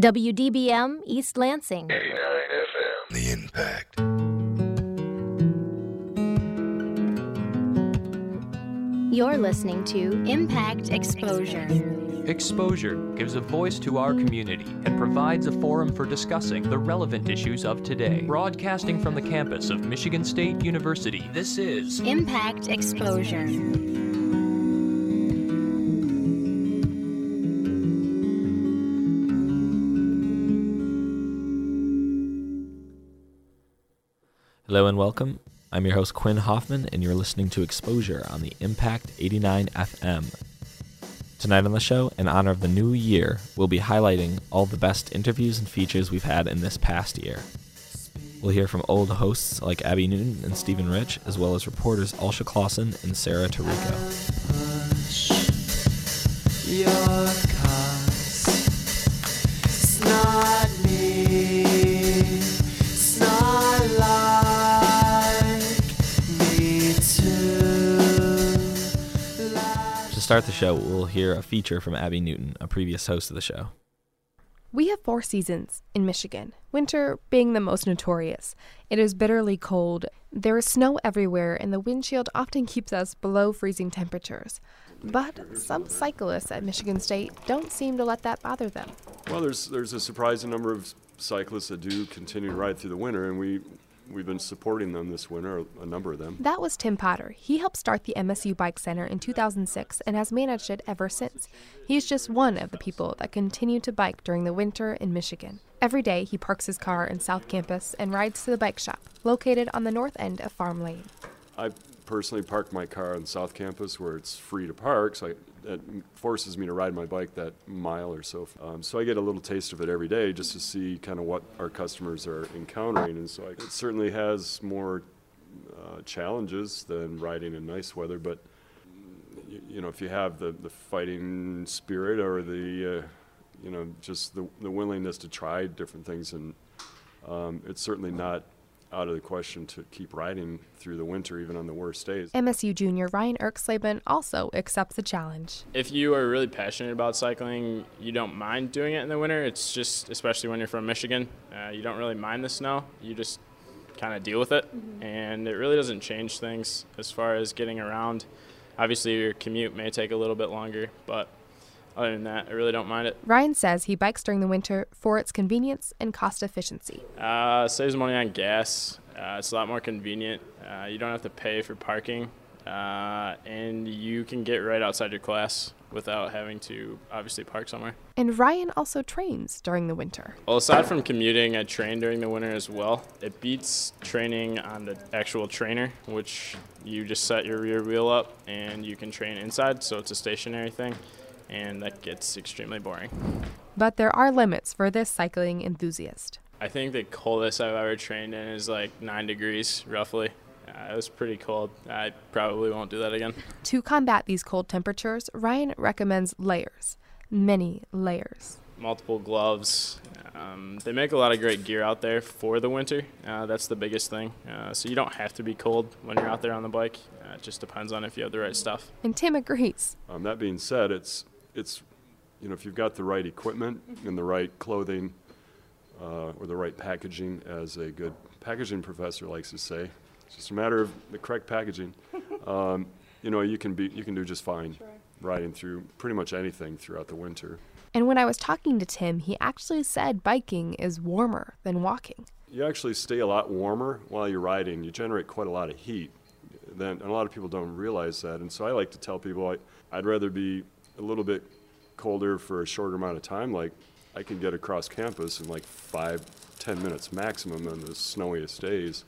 WDBM East Lansing. 89 FM. The Impact. You're listening to Impact Exposure. Exposure gives a voice to our community and provides a forum for discussing the relevant issues of today. Broadcasting from the campus of Michigan State University, this is Impact Exposure. Hello and welcome. I'm your host Quinn Hoffman, and you're listening to Exposure on the Impact 89 FM. Tonight on the show, in honor of the new year, we'll be highlighting all the best interviews and features we've had in this past year. We'll hear from old hosts like Abby Newton and Stephen Rich, as well as reporters Alsha Clausen and Sarah Tarico. Start the show, we'll hear a feature from Abby Newton, a previous host of the show. We have four seasons in Michigan, winter being the most notorious. It is bitterly cold. There is snow everywhere, and the windshield often keeps us below freezing temperatures. But some cyclists at Michigan State don't seem to let that bother them. Well, there's there's a surprising number of cyclists that do continue to ride through the winter, and we we've been supporting them this winter, a number of them. That was Tim Potter. He helped start the MSU Bike Center in 2006 and has managed it ever since. He is just one of the people that continue to bike during the winter in Michigan. Every day, he parks his car in South Campus and rides to the bike shop, located on the north end of Farm Lane. I personally park my car on South Campus where it's free to park, so I, that forces me to ride my bike that mile or so. Um, so I get a little taste of it every day just to see kind of what our customers are encountering, and so I, it certainly has more uh, challenges than riding in nice weather, but you, you know, if you have the, the fighting spirit or the, uh, you know, just the, the willingness to try different things, and um, it's certainly not out of the question to keep riding through the winter, even on the worst days. MSU junior Ryan Erksleben also accepts the challenge. If you are really passionate about cycling, you don't mind doing it in the winter. It's just, especially when you're from Michigan, uh, you don't really mind the snow. You just kind of deal with it, and it really doesn't change things as far as getting around. Obviously, your commute may take a little bit longer, but other than that, I really don't mind it. Ryan says he bikes during the winter for its convenience and cost efficiency. Uh, saves money on gas. Uh, it's a lot more convenient. Uh, you don't have to pay for parking, uh, and you can get right outside your class without having to obviously park somewhere. And Ryan also trains during the winter. Well, aside from commuting, I train during the winter as well. It beats training on the actual trainer, which you just set your rear wheel up and you can train inside, so it's a stationary thing, and that gets extremely boring. But there are limits for this cycling enthusiast. I think the coldest I've ever trained in is like 9 degrees, roughly. Uh, it was pretty cold. I probably won't do that again. To combat these cold temperatures, Ryan recommends layers, many layers. Multiple gloves. Um, they make a lot of great gear out there for the winter. Uh, that's the biggest thing. Uh, so you don't have to be cold when you're out there on the bike. Uh, it just depends on if you have the right stuff. And Tim agrees. Um, that being said, it's it's you know if you've got the right equipment and the right clothing uh, or the right packaging, as a good packaging professor likes to say, it's just a matter of the correct packaging. Um, you know you can be you can do just fine riding through pretty much anything throughout the winter. And when I was talking to Tim, he actually said biking is warmer than walking. You actually stay a lot warmer while you're riding. You generate quite a lot of heat. Then and a lot of people don't realize that. And so I like to tell people I, I'd rather be a little bit colder for a shorter amount of time. Like I can get across campus in like five, ten minutes maximum on the snowiest days.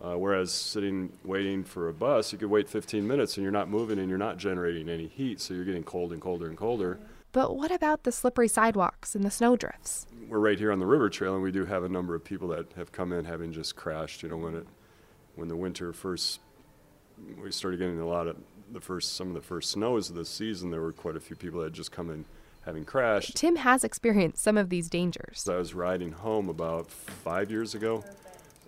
Uh, whereas sitting waiting for a bus, you could wait 15 minutes and you're not moving and you're not generating any heat, so you're getting cold and colder and colder. But what about the slippery sidewalks and the snowdrifts? We're right here on the river trail, and we do have a number of people that have come in having just crashed. You know, when it when the winter first we started getting a lot of the first some of the first snows of the season, there were quite a few people that had just come in having crashed. Tim has experienced some of these dangers. I was riding home about five years ago,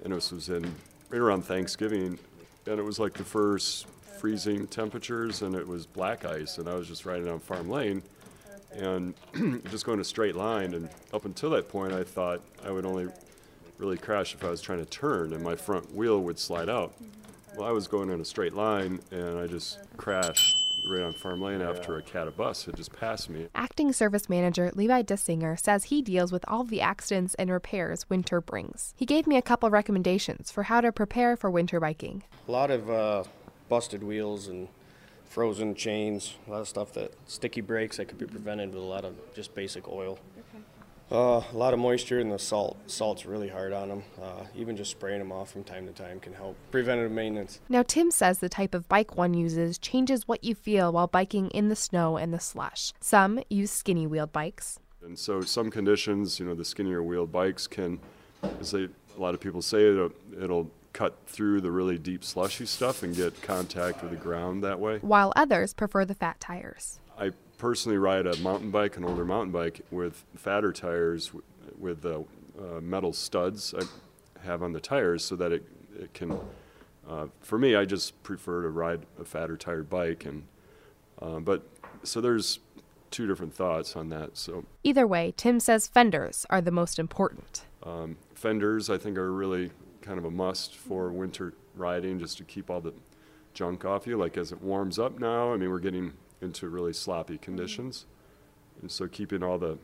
and this was in right around Thanksgiving, and it was like the first freezing temperatures, and it was black ice, and I was just riding on Farm Lane, and just going a straight line. And up until that point, I thought I would only really crash if I was trying to turn and my front wheel would slide out. Well, I was going in a straight line and I just crashed right on Farm Lane after a cat a bus had just passed me. Acting Service Manager Levi Dissinger says he deals with all the accidents and repairs winter brings. He gave me a couple recommendations for how to prepare for winter biking. A lot of uh, busted wheels and frozen chains, a lot of stuff that sticky brakes that could be prevented with a lot of just basic oil. Uh, a lot of moisture and the salt. Salt's really hard on them. Uh, even just spraying them off from time to time can help. Preventative maintenance. Now, Tim says the type of bike one uses changes what you feel while biking in the snow and the slush. Some use skinny wheeled bikes. And so, some conditions, you know, the skinnier wheeled bikes can, as they, a lot of people say, it'll, it'll cut through the really deep slushy stuff and get contact with the ground that way. While others prefer the fat tires. I personally ride a mountain bike, an older mountain bike, with fatter tires with the uh, metal studs I have on the tires so that it, it can. Uh, for me, I just prefer to ride a fatter tired bike, and uh, but so there's two different thoughts on that. So Either way, Tim says fenders are the most important. um, fenders, I think, are really kind of a must for winter riding, just to keep all the junk off you. Like as it warms up now, I mean, we're getting into really sloppy mm-hmm. conditions, and so keeping all the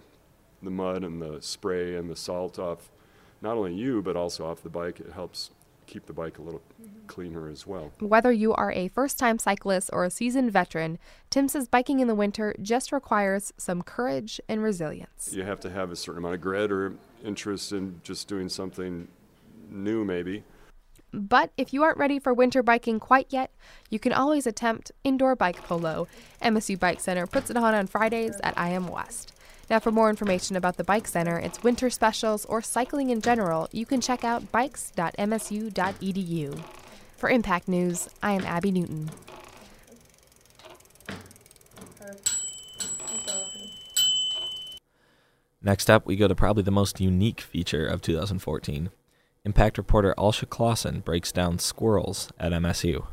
the mud and the spray and the salt off, not only you but also off the bike, it helps keep the bike a little mm-hmm. cleaner as well. Whether you are a first time cyclist or a seasoned veteran, Tim says biking in the winter just requires some courage and resilience. You have to have a certain amount of grit or interest in just doing something new, maybe. But if you aren't ready for winter biking quite yet, you can always attempt indoor bike polo. MSU Bike Center puts it on on Fridays at IM West. Now, for more information about the Bike Center, its winter specials, or cycling in general, you can check out bikes.msu.edu. For Impact News, I am Abby Newton. Next up, we go to probably the most unique feature of 2014. Impact reporter Alsha Clausen breaks down squirrels at MSU.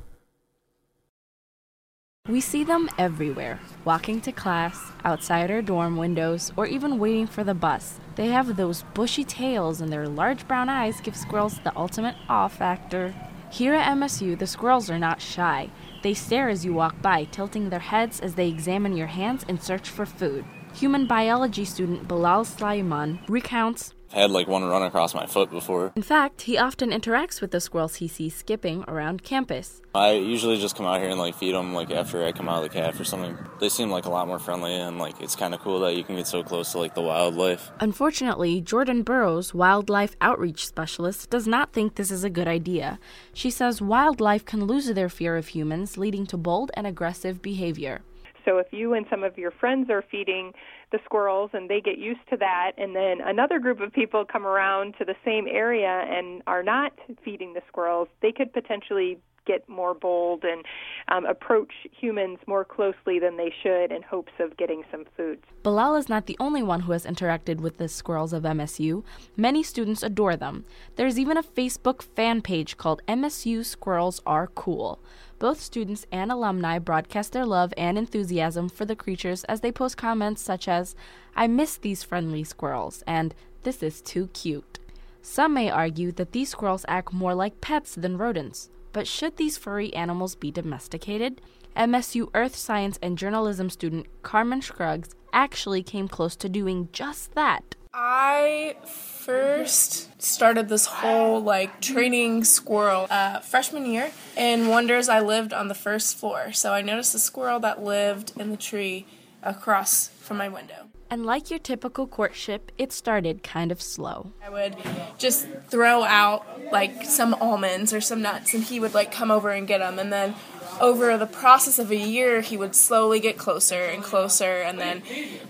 We see them everywhere, walking to class, outside our dorm windows, or even waiting for the bus. They have those bushy tails, and their large brown eyes give squirrels the ultimate awe factor. Here at MSU, the squirrels are not shy. They stare as you walk by, tilting their heads as they examine your hands and search for food. Human biology student Bilal Slayman recounts Had like one run across my foot before. In fact, he often interacts with the squirrels he sees skipping around campus. I usually just come out here and like feed them like after I come out of the calf or something. They seem like a lot more friendly and like it's kind of cool that you can get so close to like the wildlife. Unfortunately, Jordan Burrows, wildlife outreach specialist, does not think this is a good idea. She says wildlife can lose their fear of humans, leading to bold and aggressive behavior. So if you and some of your friends are feeding the squirrels and they get used to that, and then another group of people come around to the same area and are not feeding the squirrels, they could potentially get more bold and um, approach humans more closely than they should in hopes of getting some food. Bilal is not the only one who has interacted with the squirrels of MSU. Many students adore them. There's even a Facebook fan page called MSU Squirrels Are Cool. Both students and alumni broadcast their love and enthusiasm for the creatures as they post comments such as, I miss these friendly squirrels, and this is too cute. Some may argue that these squirrels act more like pets than rodents, but should these furry animals be domesticated? MSU Earth Science and Journalism student Carmen Scruggs actually came close to doing just that. I first started this whole like training squirrel uh, freshman year. In Wonders, I lived on the first floor, so I noticed a squirrel that lived in the tree across from my window. And like your typical courtship, it started kind of slow. I would just throw out like some almonds or some nuts, and he would like come over and get them. And then over the process of a year, he would slowly get closer and closer, and then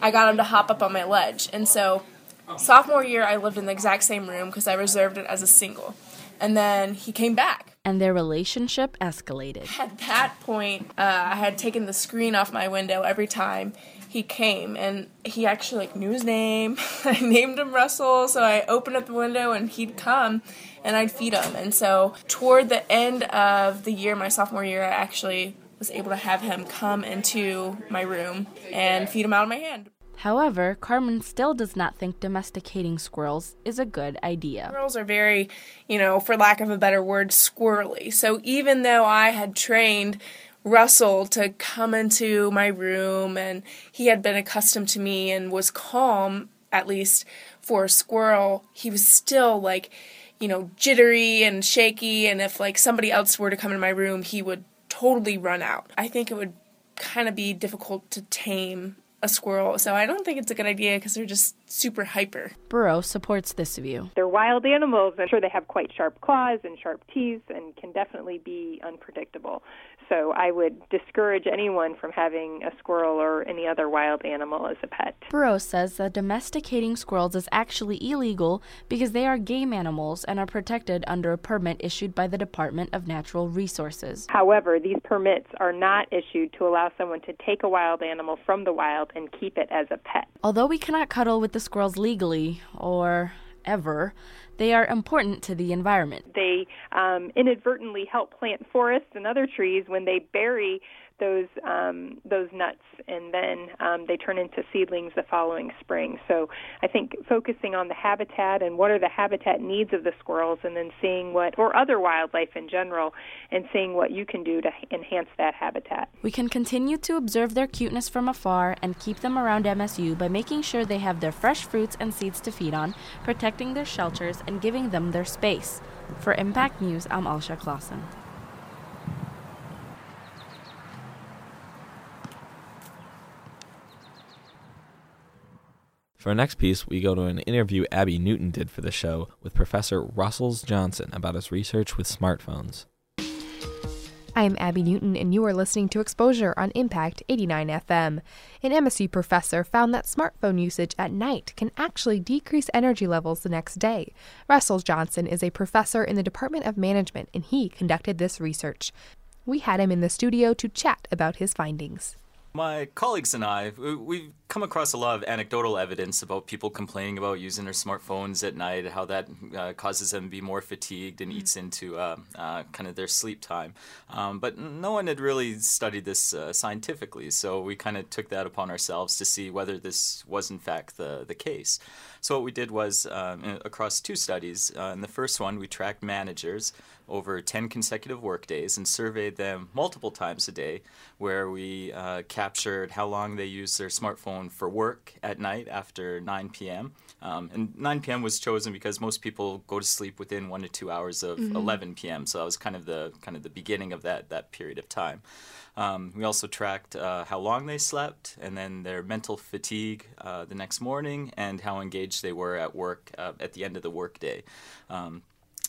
I got him to hop up on my ledge. And so, sophomore year, I lived in the exact same room because I reserved it as a single. And then he came back. And their relationship escalated. At that point, uh, I had taken the screen off my window every time he came and he actually like knew his name i named him russell so i opened up the window and he'd come and i'd feed him and so toward the end of the year my sophomore year i actually was able to have him come into my room and feed him out of my hand However, Carmen still does not think domesticating squirrels is a good idea. Squirrels are very, you know, for lack of a better word, squirrely. So even though I had trained Russell to come into my room and he had been accustomed to me and was calm, at least for a squirrel, he was still like, you know, jittery and shaky. And if like somebody else were to come in my room, he would totally run out. I think it would kind of be difficult to tame a squirrel. So I don't think it's a good idea because they're just super hyper. Burrow supports this view. They're wild animals. I'm sure they have quite sharp claws and sharp teeth and can definitely be unpredictable. So I would discourage anyone from having a squirrel or any other wild animal as a pet. Burrow says that domesticating squirrels is actually illegal because they are game animals and are protected under a permit issued by the Department of Natural Resources. However, these permits are not issued to allow someone to take a wild animal from the wild and keep it as a pet. Although we cannot cuddle with the squirrels legally or ever, they are important to the environment. They um, inadvertently help plant forests and other trees when they bury those um, those nuts, and then um, they turn into seedlings the following spring. So I think focusing on the habitat and what are the habitat needs of the squirrels, and then seeing what or other wildlife in general, and seeing what you can do to enhance that habitat. We can continue to observe their cuteness from afar and keep them around MSU by making sure they have their fresh fruits and seeds to feed on, protecting their shelters, and giving them their space. For Impact News, I'm Alsha Clausen. For our next piece, we go to an interview Abby Newton did for the show with Professor Russell Johnson about his research with smartphones. I am Abby Newton, and you are listening to Exposure on Impact 89 FM. An MSU professor found that smartphone usage at night can actually decrease energy levels the next day. Russell Johnson is a professor in the Department of Management, and he conducted this research. We had him in the studio to chat about his findings. My colleagues and I, we've come across a lot of anecdotal evidence about people complaining about using their smartphones at night, how that uh, causes them to be more fatigued and eats into uh, uh, kind of their sleep time. Um, but no one had really studied this uh, scientifically, so we kind of took that upon ourselves to see whether this was in fact the, the case. So what we did was um, across two studies. Uh, in the first one, we tracked managers over 10 consecutive workdays and surveyed them multiple times a day, where we uh, captured how long they used their smartphone for work at night after 9 p.m. Um, and 9 p.m. was chosen because most people go to sleep within one to two hours of Mhm. 11 p.m. So that was kind of the kind of the beginning of that that period of time. Um, we also tracked uh, how long they slept, and then their mental fatigue uh, the next morning, and how engaged they were at work uh, at the end of the workday. Um,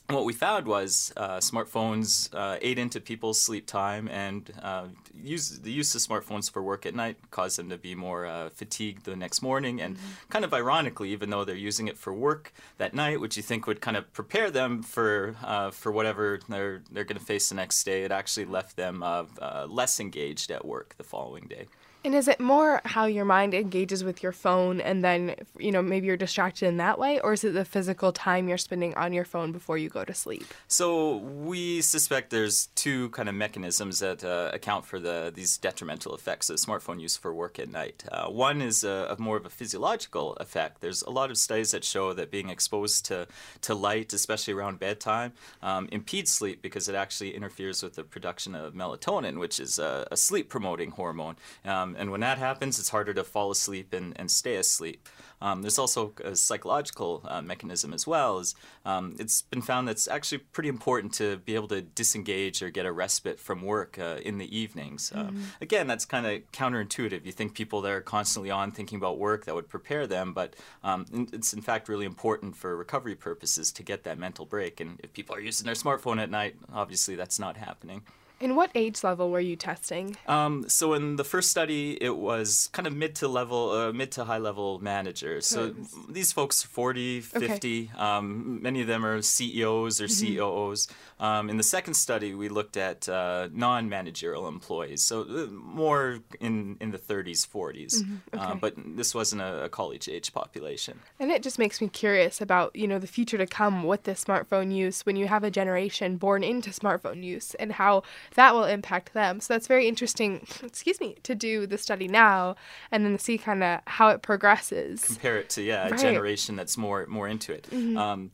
and what we found was uh, smartphones uh, ate into people's sleep time, and uh, use the use of smartphones for work at night caused them to be more uh, fatigued the next morning. And kind of ironically, even though they're using it for work that night, which you think would kind of prepare them for uh, for whatever they're they're going to face the next day, it actually left them uh, uh, less engaged at work the following day. And is it more how your mind engages with your phone and then, you know, maybe you're distracted in that way? Or is it the physical time you're spending on your phone before you go to sleep? So we suspect there's two kind of mechanisms that uh, account for the these detrimental effects of smartphone use for work at night. Uh, one is a, a more of a physiological effect. There's a lot of studies that show that being exposed to, to light, especially around bedtime, um, impedes sleep because it actually interferes with the production of melatonin, which is a, a sleep promoting hormone. Um, and when that happens, it's harder to fall asleep and, and stay asleep. Um, there's also a psychological uh, mechanism as well. Is um, it's been found that's actually pretty important to be able to disengage or get a respite from work uh, in the evenings. Uh, Mhm. again, that's kind of counterintuitive. You think people that are constantly on thinking about work that would prepare them, but um, it's in fact really important for recovery purposes to get that mental break. And if people are using their smartphone at night, obviously that's not happening. In what age level were you testing? Um, so in the first study, it was kind of mid to level, uh, mid to high level managers. So these folks, 40, Okay. 50, um, many of them are CEOs or Mhm. COOs. Um, in the second study, we looked at uh, non-managerial employees, so uh, more in, in the 30s, 40s. Mhm, Uh, okay. but this wasn't a, a college-age population. And it just makes me curious about, you know, the future to come with this smartphone use when you have a generation born into smartphone use and how that will impact them. So that's very interesting, excuse me, to do the study now and then see kind of how it progresses. Compare it to yeah, a generation that's more more into it. Mhm. Um,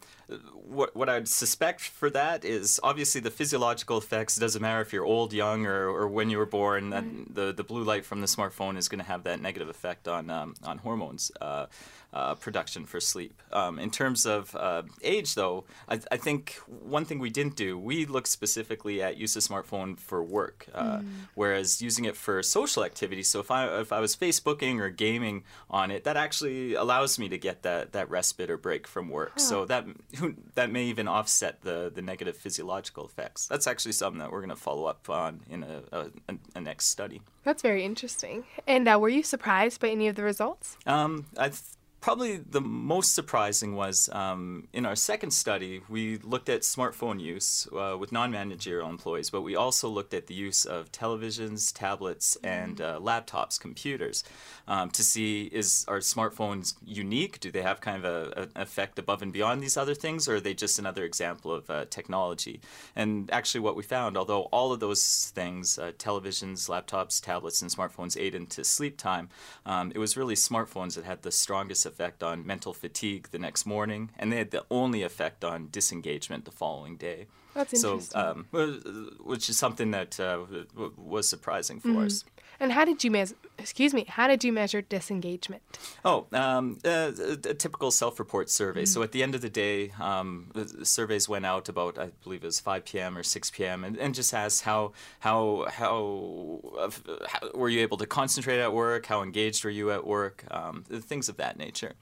what what I'd suspect for that is obviously the physiological effects. It doesn't matter if you're old, young, or, or when you were born. That the the blue light from the smartphone is going to have that negative effect on um, on hormones. Uh, uh, production for sleep. Um, in terms of uh, age, though, I, I think one thing we didn't do, we looked specifically at use of smartphone for work, uh, Mm. whereas using it for social activities. So if I if I was Facebooking or gaming on it, that actually allows me to get that, that respite or break from work. So that that may even offset the, the negative physiological effects. That's actually something that we're going to follow up on in a, a, a, a next study. That's very interesting. And uh, were you surprised by any of the results? Um, I th- probably the most surprising was um, in our second study, we looked at smartphone use uh, with non-managerial employees, but we also looked at the use of televisions, tablets, and uh, laptops, computers, um, to see is are smartphones unique? Do they have kind of a, an effect above and beyond these other things, or are they just another example of uh, technology? And actually, what we found, although all of those things, uh, televisions, laptops, tablets, and smartphones aid into sleep time, um, it was really smartphones that had the strongest effect on mental fatigue the next morning, and they had the only effect on disengagement the following day. That's so, interesting. um, which is something that uh, was surprising for Mhm. us. And how did you measure, excuse me, how did you measure disengagement? Oh, um, uh, a, a typical self-report survey. So Mm. at the end of the day, um, the surveys went out about I believe it was 5 p.m. or 6 p.m. and, and just asked how how how, uh, how were you able to concentrate at work? How engaged were you at work? Um, things of that nature.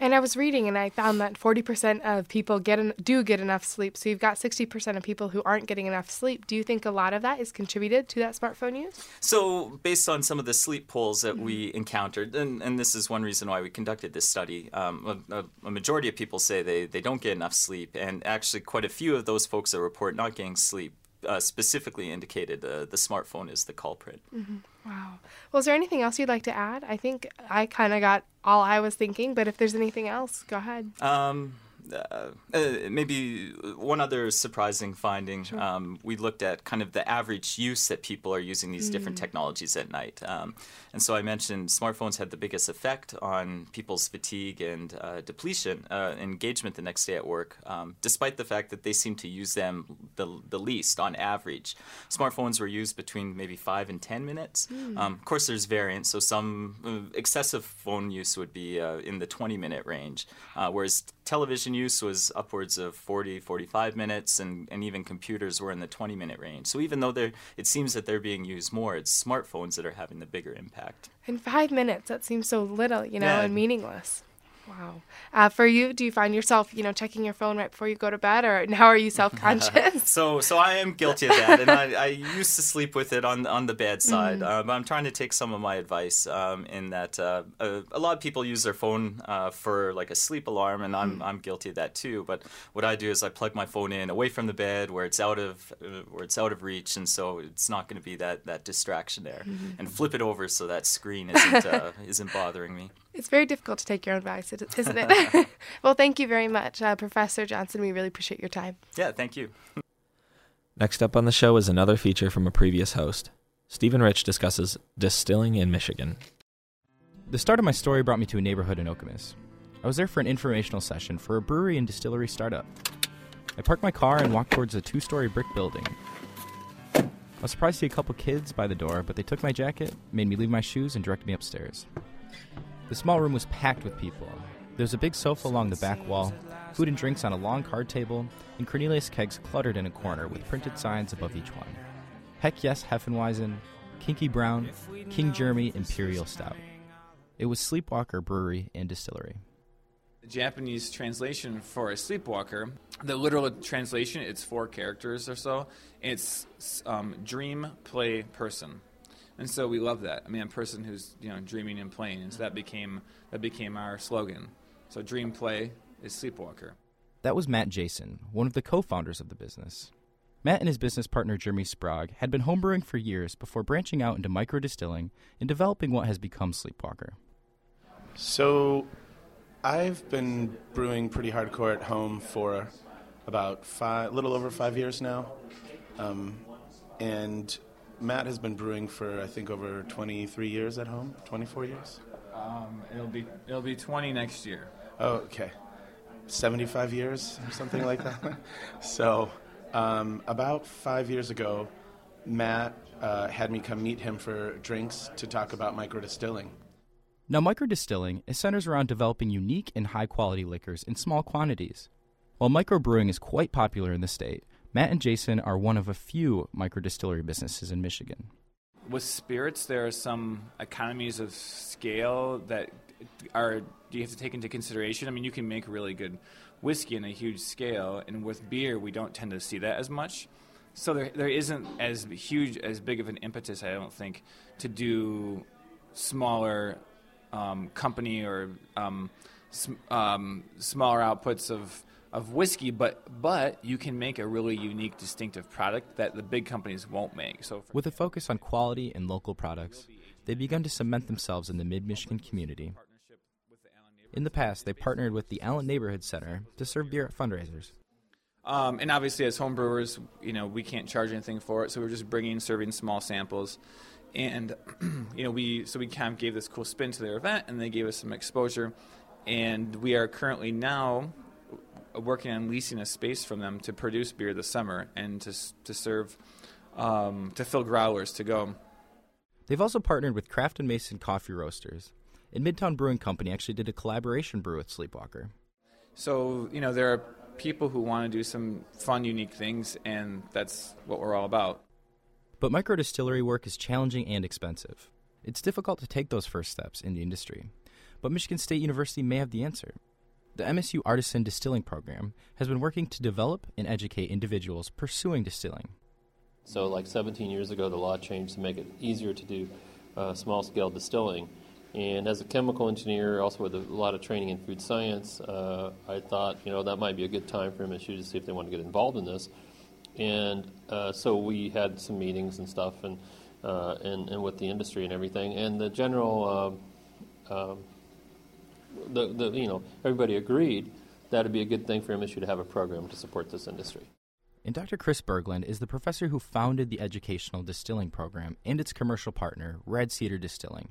And I was reading and I found that 40% of people get en- do get enough sleep. So you've got 60% of people who aren't getting enough sleep. Do you think a lot of that is contributed to that smartphone use? So, based on some of the sleep polls that Mm-hmm. we encountered, and, and this is one reason why we conducted this study, um, a, a, majority of people say they, they don't get enough sleep, and actually, quite a few of those folks that report not getting sleep uh, specifically indicated uh, the smartphone is the culprit. Mm-hmm. Wow. Well, is there anything else you'd like to add? I think I kind of got all I was thinking, but if there's anything else, go ahead. Um, uh, uh, maybe one other surprising finding. Sure. Um, we looked at kind of the average use that people are using these different Mm. technologies at night. Um, and so I mentioned smartphones had the biggest effect on people's fatigue and uh, depletion, uh, engagement the next day at work, um, despite the fact that they seem to use them the, the least on average. Smartphones were used between maybe five and 10 minutes. Mm. Um, of course, there's variance. So some uh, excessive phone use would be uh, in the 20 minute range, uh, whereas television use was upwards of 40, 45 minutes, and, and even computers were in the 20 minute range. So even though they're, it seems that they're being used more, it's smartphones that are having the bigger impact. In five minutes, that seems so little, you know, Yeah. and meaningless. Wow. Uh, for you, do you find yourself, you know, checking your phone right before you go to bed, or now are you self-conscious? so so I am guilty of that, and I, I used to sleep with it on on the bedside. Mhm. Uh, but I'm trying to take some of my advice um, in that uh, a, a lot of people use their phone uh, for like a sleep alarm, and I'm I'm guilty of that too. But what I do is I plug my phone in away from the bed where it's out of uh, where it's out of reach, and so it's not going to be that that distraction there, Mhm. and flip it over so that screen isn't uh, isn't bothering me. It's very difficult to take your own advice, isn't it? well, thank you very much, uh, Professor Johnson. We really appreciate your time. Yeah, thank you. Next up on the show is another feature from a previous host. Stephen Rich discusses distilling in Michigan. The start of my story brought me to a neighborhood in Okemos. I was there for an informational session for a brewery and distillery startup. I parked my car and walked towards a two story brick building. I was surprised to see a couple kids by the door, but they took my jacket, made me leave my shoes, and directed me upstairs. The small room was packed with people. There was a big sofa along the back wall, food and drinks on a long card table, and Cornelius kegs cluttered in a corner with printed signs above each one. Heck yes, Hefeweizen, Kinky Brown, King Jeremy Imperial Stout. It was Sleepwalker Brewery and Distillery. The Japanese translation for a sleepwalker, the literal translation, it's four characters or so. It's um, dream, play, person, and so we love that. I mean, a person who's you know dreaming and playing, and so that became that became our slogan. So dream, play is sleepwalker. That was Matt Jason, one of the co founders of the business. Matt and his business partner Jeremy Sprague had been homebrewing for years before branching out into micro distilling and developing what has become Sleepwalker. So, I've been brewing pretty hardcore at home for about five, little over five years now. Um, and Matt has been brewing for I think over 23 years at home, 24 years. Um, it'll be it'll be 20 next year. Oh, okay. 75 years or something like that. So, um, about five years ago, Matt uh, had me come meet him for drinks to talk about microdistilling. Now, microdistilling is centers around developing unique and high quality liquors in small quantities. While microbrewing is quite popular in the state, Matt and Jason are one of a few microdistillery businesses in Michigan. With spirits, there are some economies of scale that are you have to take into consideration. I mean, you can make really good whiskey in a huge scale, and with beer, we don't tend to see that as much. So there, there isn't as huge, as big of an impetus, I don't think, to do smaller um, company or um, sm- um, smaller outputs of of whiskey, but but you can make a really unique, distinctive product that the big companies won't make. So With a focus on quality and local products, they've begun to cement themselves in the mid Michigan community. In the past, they partnered with the Allen Neighborhood Center to serve beer at fundraisers. Um, and obviously, as home brewers, you know we can't charge anything for it, so we're just bringing, serving small samples, and you know we so we kind of gave this cool spin to their event, and they gave us some exposure, and we are currently now working on leasing a space from them to produce beer this summer and to to serve um, to fill growlers to go. They've also partnered with Kraft and Mason Coffee Roasters. And Midtown Brewing Company actually did a collaboration brew with Sleepwalker. So you know there are people who want to do some fun, unique things, and that's what we're all about. But microdistillery work is challenging and expensive. It's difficult to take those first steps in the industry. But Michigan State University may have the answer. The MSU Artisan Distilling Program has been working to develop and educate individuals pursuing distilling. So, like 17 years ago, the law changed to make it easier to do uh, small scale distilling. And as a chemical engineer, also with a lot of training in food science, uh, I thought, you know, that might be a good time for MSU to see if they want to get involved in this. And uh, so we had some meetings and stuff, and, uh, and and with the industry and everything. And the general, um, um, the, the you know, everybody agreed that it'd be a good thing for MSU to have a program to support this industry. And Dr. Kris Berglund is the professor who founded the educational distilling program and its commercial partner, Red Cedar Distilling.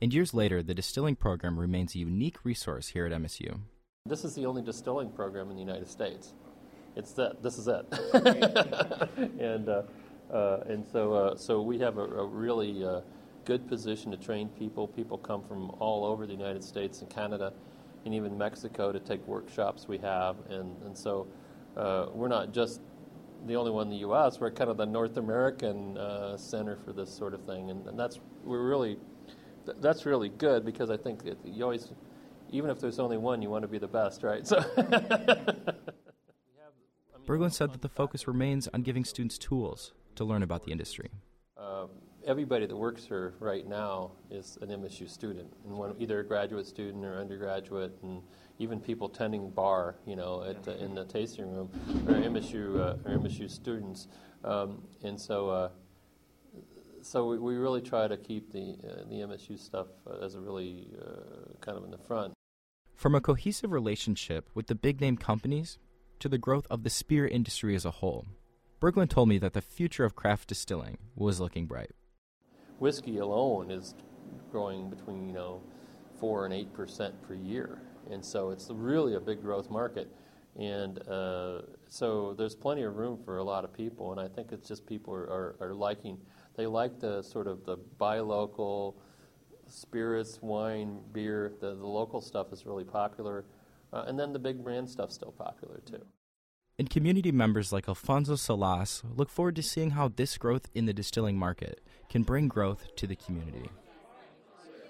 And years later, the distilling program remains a unique resource here at MSU. This is the only distilling program in the United States. It's that. This is it. and uh, uh, and so uh, so we have a, a really uh, good position to train people. People come from all over the United States and Canada, and even Mexico to take workshops we have. And and so uh, we're not just the only one in the U.S. We're kind of the North American uh, center for this sort of thing, and, and that's we're really th- that's really good because I think that you always even if there's only one, you want to be the best, right? So. Berglund said that the focus remains on giving students tools to learn about the industry. Um, everybody that works here right now is an MSU student, and one, either a graduate student or undergraduate, and even people tending bar, you know, at, uh, in the tasting room, are MSU uh, are MSU students, um, and so. Uh, so we, we really try to keep the uh, the MSU stuff uh, as a really uh, kind of in the front. From a cohesive relationship with the big name companies to the growth of the spirit industry as a whole, Berglund told me that the future of craft distilling was looking bright. Whiskey alone is growing between you know four and eight percent per year, and so it's really a big growth market. And uh, so there's plenty of room for a lot of people, and I think it's just people are, are, are liking. They like the sort of the buy local spirits, wine, beer. The, the local stuff is really popular, uh, and then the big brand stuff's still popular too. And community members like Alfonso Salas look forward to seeing how this growth in the distilling market can bring growth to the community.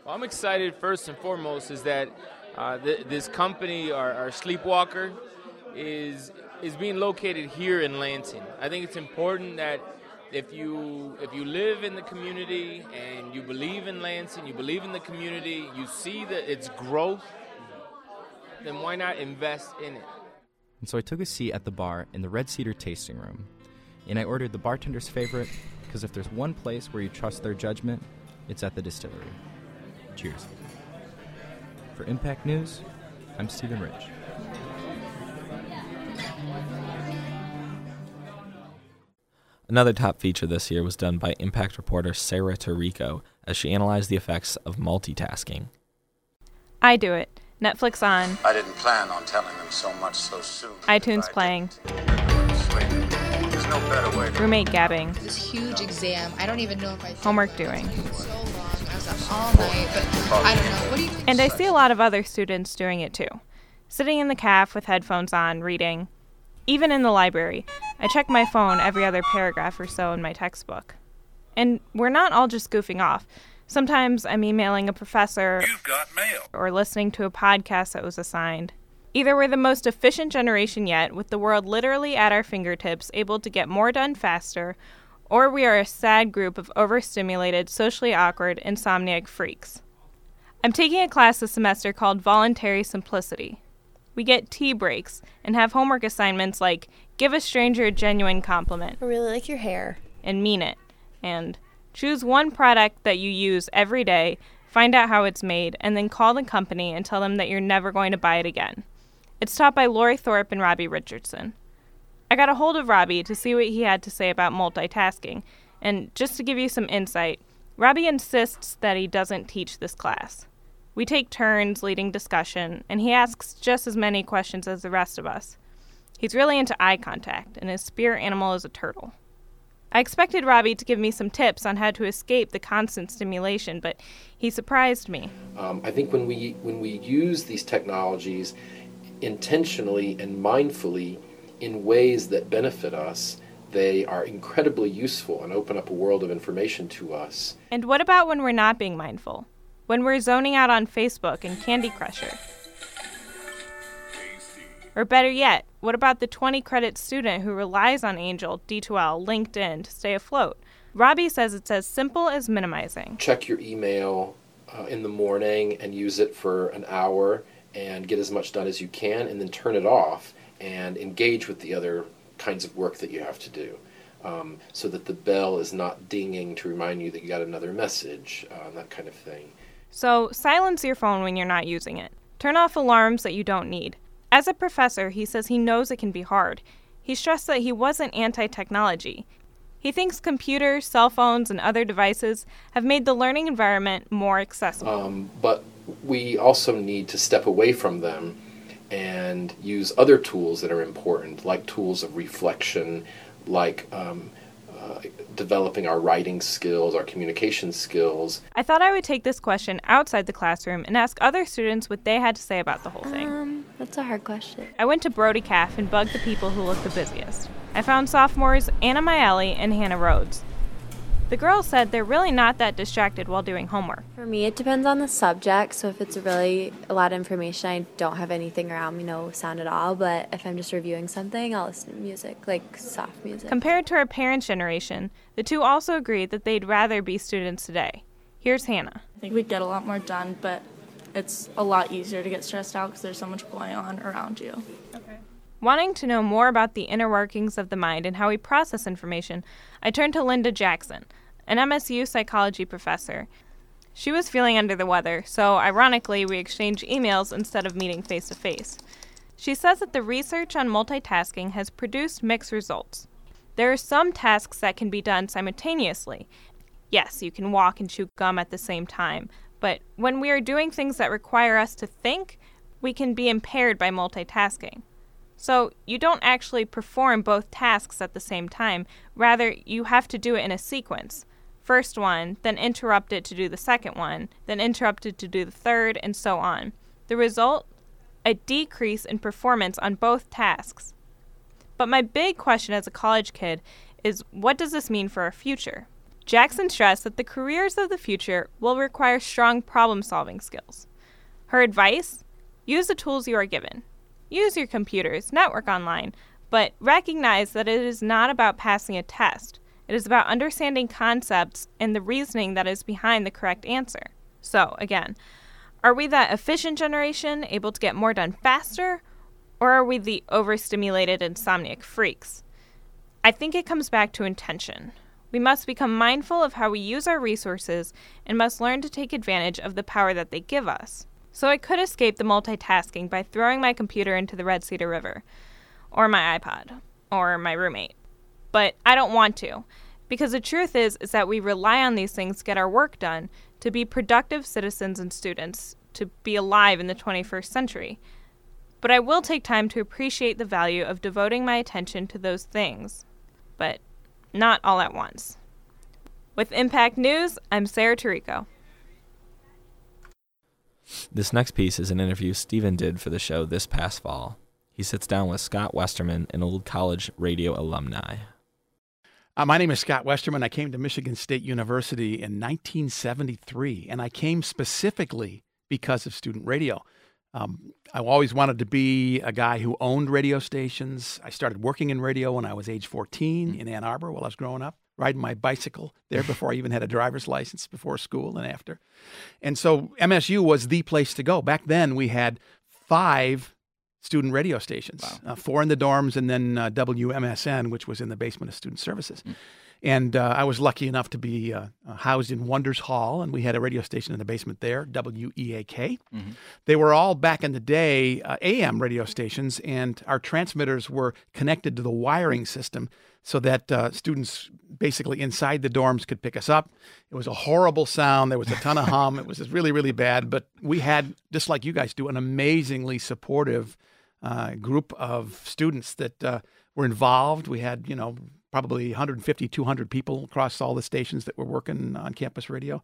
Well, I'm excited first and foremost is that uh, th- this company, our, our Sleepwalker, is is being located here in Lansing. I think it's important that if you if you live in the community and you believe in Lansing, you believe in the community, you see that its growth, then why not invest in it? And so I took a seat at the bar in the Red Cedar tasting room, and I ordered the bartender's favorite because if there's one place where you trust their judgment, it's at the distillery. Cheers. For Impact News, I'm Stephen Rich. Another top feature this year was done by Impact reporter Sarah Tarico as she analyzed the effects of multitasking. I do it. Netflix on, I didn't plan on telling them so much so soon. iTunes playing, no better way. roommate gabbing, This huge exam. I don't even know if I homework doing. so long. I was up all night, but I don't know. What do you And I see a lot of other students doing it too. Sitting in the caf with headphones on, reading. Even in the library, I check my phone every other paragraph or so in my textbook. And we're not all just goofing off. Sometimes I'm emailing a professor or listening to a podcast that was assigned. Either we're the most efficient generation yet, with the world literally at our fingertips, able to get more done faster, or we are a sad group of overstimulated, socially awkward, insomniac freaks. I'm taking a class this semester called Voluntary Simplicity. We get tea breaks and have homework assignments like give a stranger a genuine compliment. I really like your hair. And mean it. And choose one product that you use every day, find out how it's made, and then call the company and tell them that you're never going to buy it again. It's taught by Lori Thorpe and Robbie Richardson. I got a hold of Robbie to see what he had to say about multitasking, and just to give you some insight, Robbie insists that he doesn't teach this class. We take turns leading discussion, and he asks just as many questions as the rest of us. He's really into eye contact, and his spirit animal is a turtle. I expected Robbie to give me some tips on how to escape the constant stimulation, but he surprised me. Um, I think when we when we use these technologies intentionally and mindfully in ways that benefit us, they are incredibly useful and open up a world of information to us. And what about when we're not being mindful? When we're zoning out on Facebook and Candy Crusher? Or better yet, what about the 20 credit student who relies on Angel, D2L, LinkedIn to stay afloat? Robbie says it's as simple as minimizing. Check your email uh, in the morning and use it for an hour and get as much done as you can, and then turn it off and engage with the other kinds of work that you have to do. Um, so that the bell is not dinging to remind you that you got another message, uh, that kind of thing. So, silence your phone when you're not using it. Turn off alarms that you don't need. As a professor, he says he knows it can be hard. He stressed that he wasn't anti technology. He thinks computers, cell phones, and other devices have made the learning environment more accessible. Um, but we also need to step away from them and use other tools that are important, like tools of reflection, like um, uh, developing our writing skills, our communication skills. I thought I would take this question outside the classroom and ask other students what they had to say about the whole thing. Um, that's a hard question. I went to Brody Caf and bugged the people who looked the busiest. I found sophomores Anna Maeli and Hannah Rhodes. The girls said they're really not that distracted while doing homework. For me, it depends on the subject. So if it's really a lot of information, I don't have anything around me, no sound at all. But if I'm just reviewing something, I'll listen to music, like soft music. Compared to our parents' generation, the two also agreed that they'd rather be students today. Here's Hannah. I think we'd get a lot more done, but it's a lot easier to get stressed out because there's so much going on around you. Wanting to know more about the inner workings of the mind and how we process information, I turned to Linda Jackson, an MSU psychology professor. She was feeling under the weather, so ironically, we exchanged emails instead of meeting face to face. She says that the research on multitasking has produced mixed results. There are some tasks that can be done simultaneously. Yes, you can walk and chew gum at the same time, but when we are doing things that require us to think, we can be impaired by multitasking. So, you don't actually perform both tasks at the same time, rather, you have to do it in a sequence. First one, then interrupt it to do the second one, then interrupt it to do the third, and so on. The result? A decrease in performance on both tasks. But my big question as a college kid is what does this mean for our future? Jackson stressed that the careers of the future will require strong problem solving skills. Her advice? Use the tools you are given. Use your computers, network online, but recognize that it is not about passing a test. It is about understanding concepts and the reasoning that is behind the correct answer. So, again, are we that efficient generation able to get more done faster, or are we the overstimulated insomniac freaks? I think it comes back to intention. We must become mindful of how we use our resources and must learn to take advantage of the power that they give us. So I could escape the multitasking by throwing my computer into the Red Cedar River, or my iPod, or my roommate. but I don't want to. Because the truth is is that we rely on these things to get our work done, to be productive citizens and students, to be alive in the 21st century. But I will take time to appreciate the value of devoting my attention to those things, but not all at once. With Impact News, I'm Sarah Tarico. This next piece is an interview Stephen did for the show this past fall. He sits down with Scott Westerman, an old college radio alumni. Uh, my name is Scott Westerman. I came to Michigan State University in 1973, and I came specifically because of student radio. Um, I always wanted to be a guy who owned radio stations. I started working in radio when I was age 14 in Ann Arbor while I was growing up, riding my bicycle there before I even had a driver's license, before school and after. And so MSU was the place to go. Back then, we had five student radio stations, uh, four in the dorms, and then uh, WMSN, which was in the basement of student services. And uh, I was lucky enough to be uh, uh, housed in Wonders Hall, and we had a radio station in the basement there, WEAK. Mhm. They were all back in the day uh, AM radio stations, and our transmitters were connected to the wiring system so that uh, students basically inside the dorms could pick us up. It was a horrible sound. There was a ton of hum. It was really, really bad. But we had, just like you guys do, an amazingly supportive uh, group of students that uh, were involved. We had, you know, probably 150, 200 people across all the stations that were working on campus radio.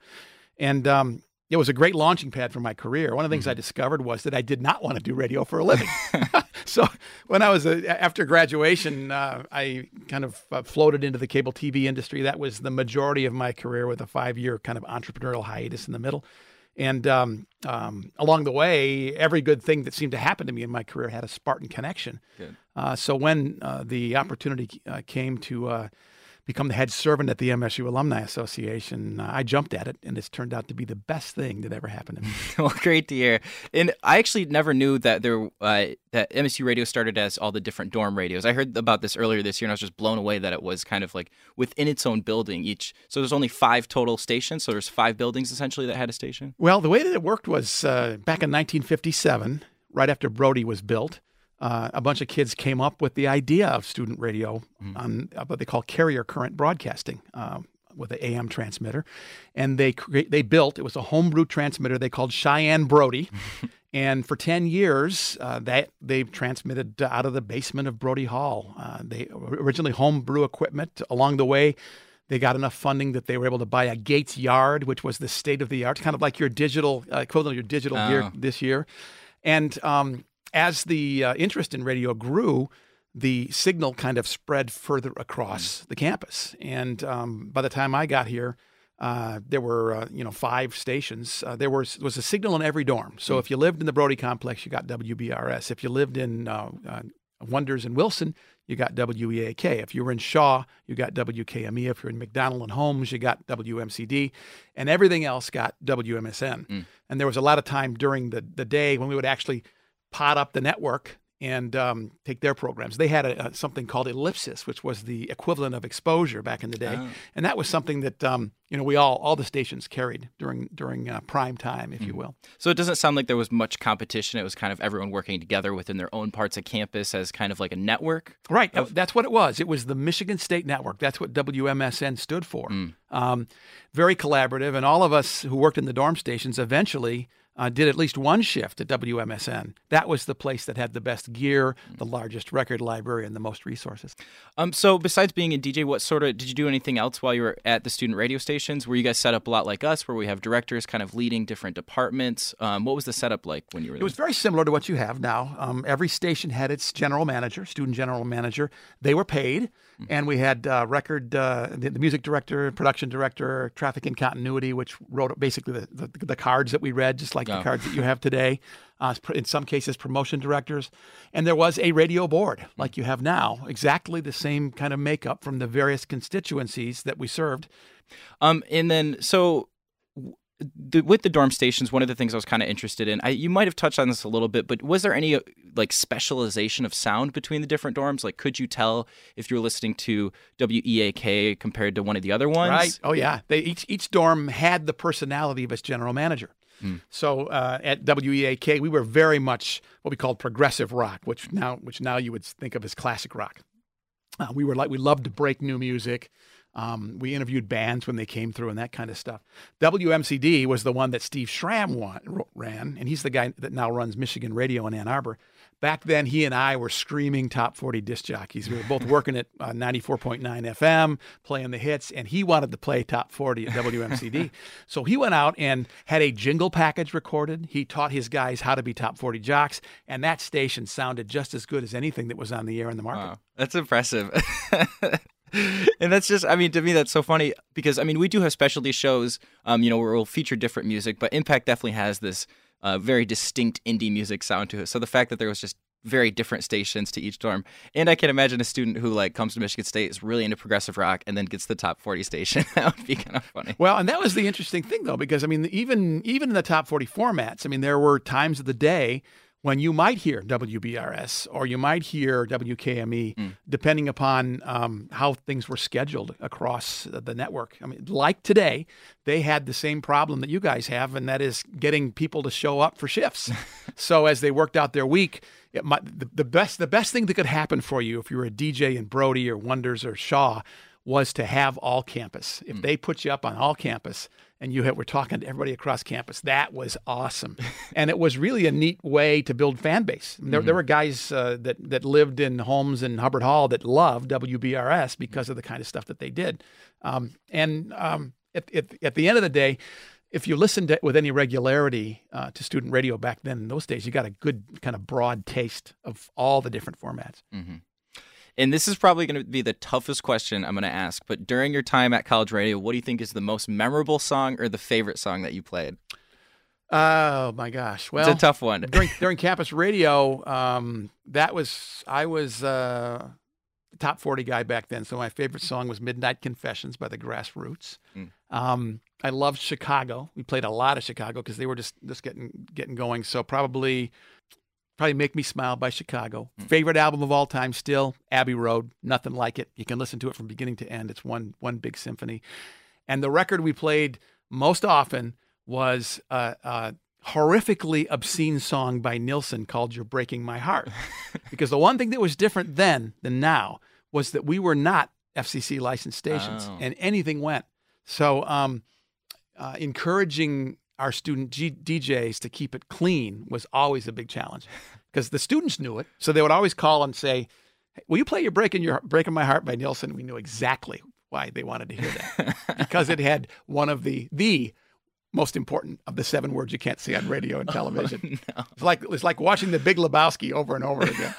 And um, it was a great launching pad for my career. One of the things I discovered was that I did not want to do radio for a living. so when I was uh, after graduation, uh, I kind of uh, floated into the cable TV industry. That was the majority of my career, with a five-year kind of entrepreneurial hiatus in the middle. And um, um, along the way, every good thing that seemed to happen to me in my career had a Spartan connection. Uh, so when uh, the opportunity uh, came to uh, become the head servant at the MSU Alumni Association, uh, I jumped at it, and it's turned out to be the best thing that ever happened to me. well, great to hear. And I actually never knew that there uh, that MSU Radio started as all the different dorm radios. I heard about this earlier this year, and I was just blown away that it was kind of like within its own building. Each so there's only five total stations. So there's five buildings essentially that had a station. Well, the way that it worked was uh, back in 1957, right after Brody was built, uh, a bunch of kids came up with the idea of student radio on uh, what they call carrier current broadcasting uh, with an AM transmitter, and they cre- they built it was a homebrew transmitter they called Cheyenne Brody. And for 10 years, uh, that they transmitted out of the basement of Brody Hall. Uh, they originally homebrew equipment. Along the way, they got enough funding that they were able to buy a Gates Yard, which was the state of the art, kind of like your digital uh, equivalent of your digital gear Oh. this year. And um, as the uh, interest in radio grew, the signal kind of spread further across the campus. And um, by the time I got here, uh, there were uh, you know five stations. Uh, there was was a signal in every dorm. So if you lived in the Brody complex, you got WBRS. If you lived in uh, uh, Wonders and Wilson, you got WEAK. If you were in Shaw, you got WKME. If you're in McDonald and Holmes, you got WMCD, and everything else got WMSN. And there was a lot of time during the the day when we would actually pot up the network and um, take their programs. They had a, a, something called Ellipsis, which was the equivalent of exposure back in the day, Oh. and that was something that um, you know we all all the stations carried during during uh, prime time, if you will. So it doesn't sound like there was much competition. It was kind of everyone working together within their own parts of campus as kind of like a network. Right. uh, That's what it was. It was the Michigan State Network. That's what WMSN stood for. Um, very collaborative. And all of us who worked in the dorm stations eventually uh, did at least one shift at WMSN. That was the place that had the best gear, the largest record library, and the most resources. Um, so besides being a DJ, what sort of did you do anything else while you were at the student radio stations? Were you guys set up a lot like us, where we have directors kind of leading different departments? Um, what was the setup like when you were It there? was very similar to what you have now. Um, every station had its general manager, student general manager. They were paid, and we had uh, record, uh, the, the music director, production director, traffic and continuity, which wrote basically the, the, the cards that we read, just like the Oh. cards that you have today. Uh, in some cases, promotion directors, and there was a radio board like you have now, exactly the same kind of makeup from the various constituencies that we served. Um, and then so the, with the dorm stations, one of the things I was kind of interested in, I, you might have touched on this a little bit, but was there any uh, like specialization of sound between the different dorms? Like, could you tell if you were listening to WEAK compared to one of the other ones? Right. Oh yeah. They each each dorm had the personality of its general manager. Hmm. So uh, at WEAK, we were very much what we called progressive rock, which now which now you would think of as classic rock. Uh, we were like we loved to break new music. Um, we interviewed bands when they came through and that kind of stuff. WMCD was the one that Steve Schram won, ran, and he's the guy that now runs Michigan Radio in Ann Arbor. Back then, he and I were screaming top 40 disc jockeys. We were both working at uh, 94.9 FM, playing the hits, and he wanted to play top 40 at WMCD. so he went out and had a jingle package recorded. He taught his guys how to be top 40 jocks, and that station sounded just as good as anything that was on the air in the market. Wow, that's impressive. and that's just, I mean, to me, that's so funny because, I mean, we do have specialty shows, um, you know, where we'll feature different music, but Impact definitely has this uh, very distinct indie music sound to it. So the fact that there was just very different stations to each dorm, and I can imagine a student who like comes to Michigan State is really into progressive rock and then gets the top forty station. that would be kind of funny. Well, and that was the interesting thing though, because I mean, even even in the top forty formats, I mean, there were times of the day when you might hear WBRS or you might hear WKME, mm. depending upon um, how things were scheduled across the network. I mean, like today, they had the same problem that you guys have, and that is getting people to show up for shifts. so as they worked out their week, might, the, the best the best thing that could happen for you if you were a DJ in Brody or Wonders or Shaw was to have all campus. If mm. they put you up on all campus, and you were talking to everybody across campus. That was awesome, and it was really a neat way to build fan base. There, mm-hmm. there were guys uh, that that lived in homes in Hubbard Hall that loved WBRS because of the kind of stuff that they did. Um, and um, at, at, at the end of the day, if you listened to, with any regularity uh, to student radio back then in those days, you got a good kind of broad taste of all the different formats. Mm-hmm. And this is probably going to be the toughest question I'm going to ask. But during your time at college radio, what do you think is the most memorable song or the favorite song that you played? Oh my gosh! Well, it's a tough one. during during campus radio, um, that was I was uh, top forty guy back then. So my favorite song was "Midnight Confessions" by the Grassroots. Mm. Um, I loved Chicago. We played a lot of Chicago because they were just just getting getting going. So probably Probably Make Me Smile by Chicago. Mm. Favorite album of all time still, Abbey Road. Nothing like it. You can listen to it from beginning to end. It's one one big symphony. And the record we played most often was a, horrifically obscene song by Nilsson called You're Breaking My Heart. because the one thing that was different then than now was that we were not FCC licensed stations oh. and anything went. So um, uh, encouraging our student G- DJs to keep it clean was always a big challenge because the students knew it. So they would always call and say, hey, "Will you play your breaking your breaking my heart by Nilsson? We knew exactly why they wanted to hear that because it had one of the the most important of the seven words you can't say on radio and oh, television. Oh, no. It's like it's like watching The Big Lebowski over and over again.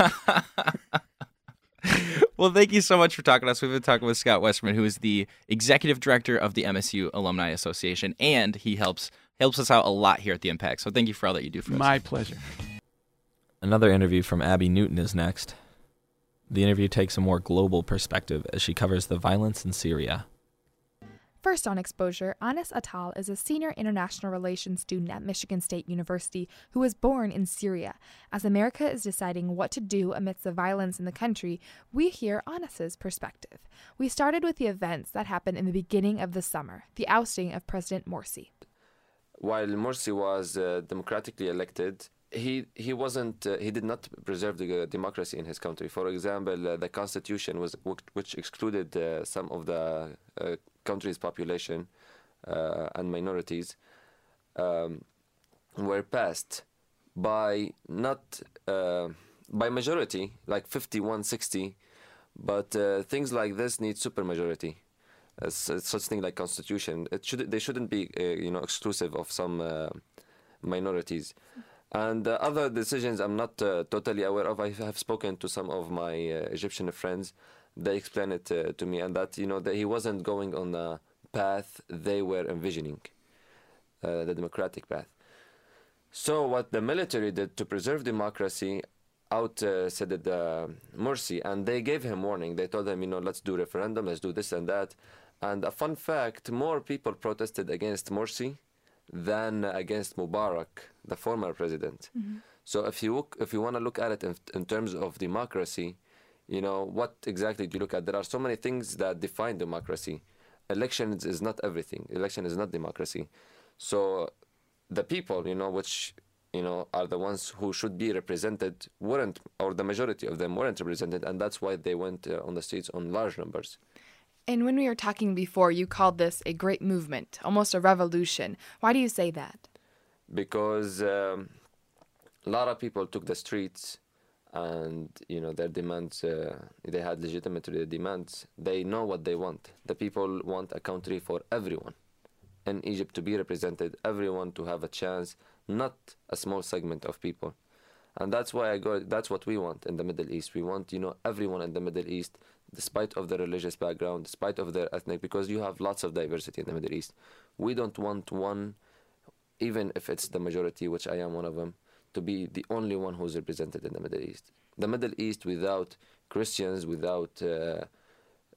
well, thank you so much for talking to us. We've been talking with Scott Westerman, who is the executive director of the MSU Alumni Association, and he helps helps us out a lot here at the Impact. So thank you for all that you do for us. My pleasure. Another interview from Abby Newton is next. The interview takes a more global perspective as she covers the violence in Syria. First on exposure, Anas Atal is a senior international relations student at Michigan State University who was born in Syria. As America is deciding what to do amidst the violence in the country, we hear Anas's perspective. We started with the events that happened in the beginning of the summer, the ousting of President Morsi while Morsi was uh, democratically elected, he he wasn't uh, he did not preserve the uh, democracy in his country. For example, uh, the constitution was which excluded uh, some of the uh, country's population and minorities um, were passed by not by majority like 51 60 but things like this need supermajority such thing like constitution. It should they shouldn't be uh, you know exclusive of some uh, minorities. And uh, other decisions I'm not uh, totally aware of. I have spoken to some of my uh, Egyptian friends. They explained it to me, and that you know that he wasn't going on the path they were envisioning, the democratic path. So what the military did to preserve democracy, out uh, said uh, Morsi, and they gave him warning. They told him, you know, let's do referendum, let's do this and that. And a fun fact more people protested against Morsi than against Mubarak, the former president. Mm-hmm. So if you look, if you want to look at it in, in, terms of democracy, you know what exactly do you look at? There are so many things that define democracy. Elections is not everything. Election is not democracy. So the people, you know, which you know, are the ones who should be represented weren't, or the majority of them weren't represented, and that's why they went uh, on the streets on large numbers. And when we were talking before, you called this a great movement, almost a revolution. Why do you say that? Because um, a lot of people took the streets and you know their demands uh, they had legitimate demands. They know what they want. The people want a country for everyone. In egypt to be represented everyone to have a chance not a small segment of people. And that's why i go that's what we want in the middle east. We want you know everyone in the middle east despite of their religious background despite of their ethnic because you have lots of diversity in the middle east we don't want one even if it's the majority which i am one of them to be the only one who's represented in the Middle East. The Middle East without Christians, without uh,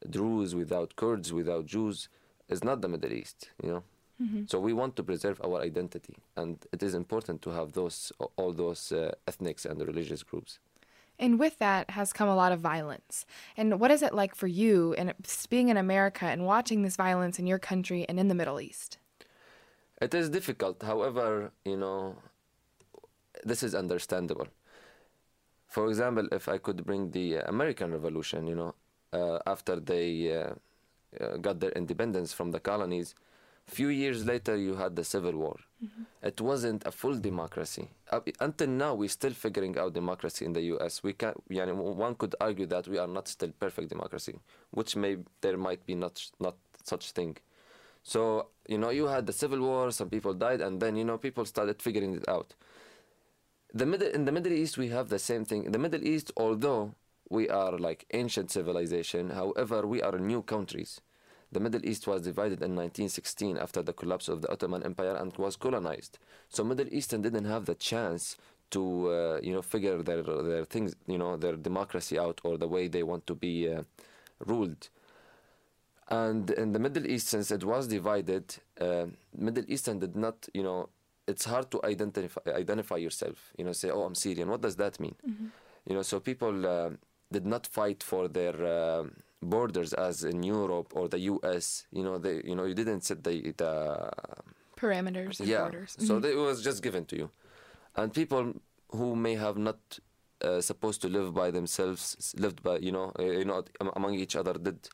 Druze, without Kurds, without Jews is not the Middle East, you know. Mhm. So we want to preserve our identity, and it is important to have those all those uh, ethnics and religious groups. And with that has come a lot of violence. And what is it like for you and being in America and watching this violence in your country and in the Middle East? It is difficult. However, you know, this is understandable. For example, if I could bring the American Revolution, you know, uh, after they uh, uh, got their independence from the colonies, few years later you had the Civil War. Mm-hmm. It wasn't a full democracy. Up, until now, we're still figuring out democracy in the U.S. We can, yani, one could argue that we are not still perfect democracy, which may there might be not not such thing. So you know, you had the Civil War, some people died, and then you know people started figuring it out the middle in the Middle East we have the same thing. In the Middle East, although we are like ancient civilization, however we are new countries. The Middle East was divided in 1916 after the collapse of the Ottoman Empire and was colonized. So Middle Eastern didn't have the chance to uh, you know figure their their things you know their democracy out or the way they want to be uh, ruled. And in the Middle East, since it was divided, uh, Middle Eastern did not you know it's hard to identify identify yourself. You know, say, "Oh, I'm Syrian." What does that mean? You know, so people uh, did not fight for their uh, borders as in Europe or the U.S. You know, they you know you didn't set the the Parameters and yeah. borders. So Mhm. it was just given to you, and people who may have not uh, supposed to live by themselves lived by you know uh, you know among each other did,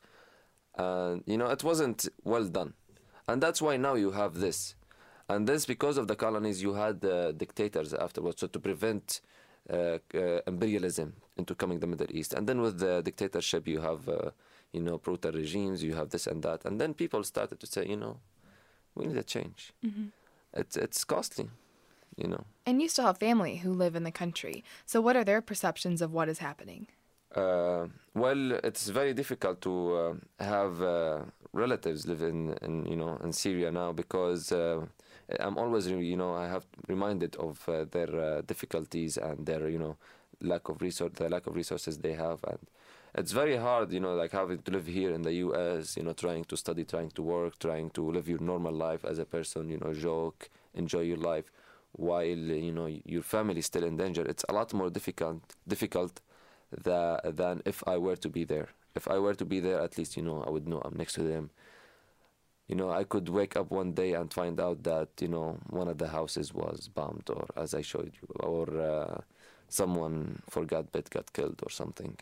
and you know it wasn't well done, and that's why now you have this, and this because of the colonies you had uh, dictators afterwards, so to prevent. Uh, uh, imperialism into coming the Middle East, and then with the dictatorship, you have, uh, you know, brutal regimes, you have this and that, and then people started to say, you know, we need a change. Mhm. It's it's costly, you know. And you still have family who live in the country. So what are their perceptions of what is happening? Uh, well, it's very difficult to uh, have uh, relatives live in, in you know in Syria now because uh, I'm always you know I have reminded of uh, their uh, difficulties and their you know lack of resource the lack of resources they have and it's very hard you know like having to live here in the US you know trying to study trying to work trying to live your normal life as a person you know joke enjoy your life while you know your family is still in danger it's a lot more difficult difficult tha- than if I were to be there. If I were to be there, at least you know I would know I'm next to them. You know, I could wake up one day and find out that you know one of the houses was bombed, or as I showed you, or uh, someone forgot but got killed or something.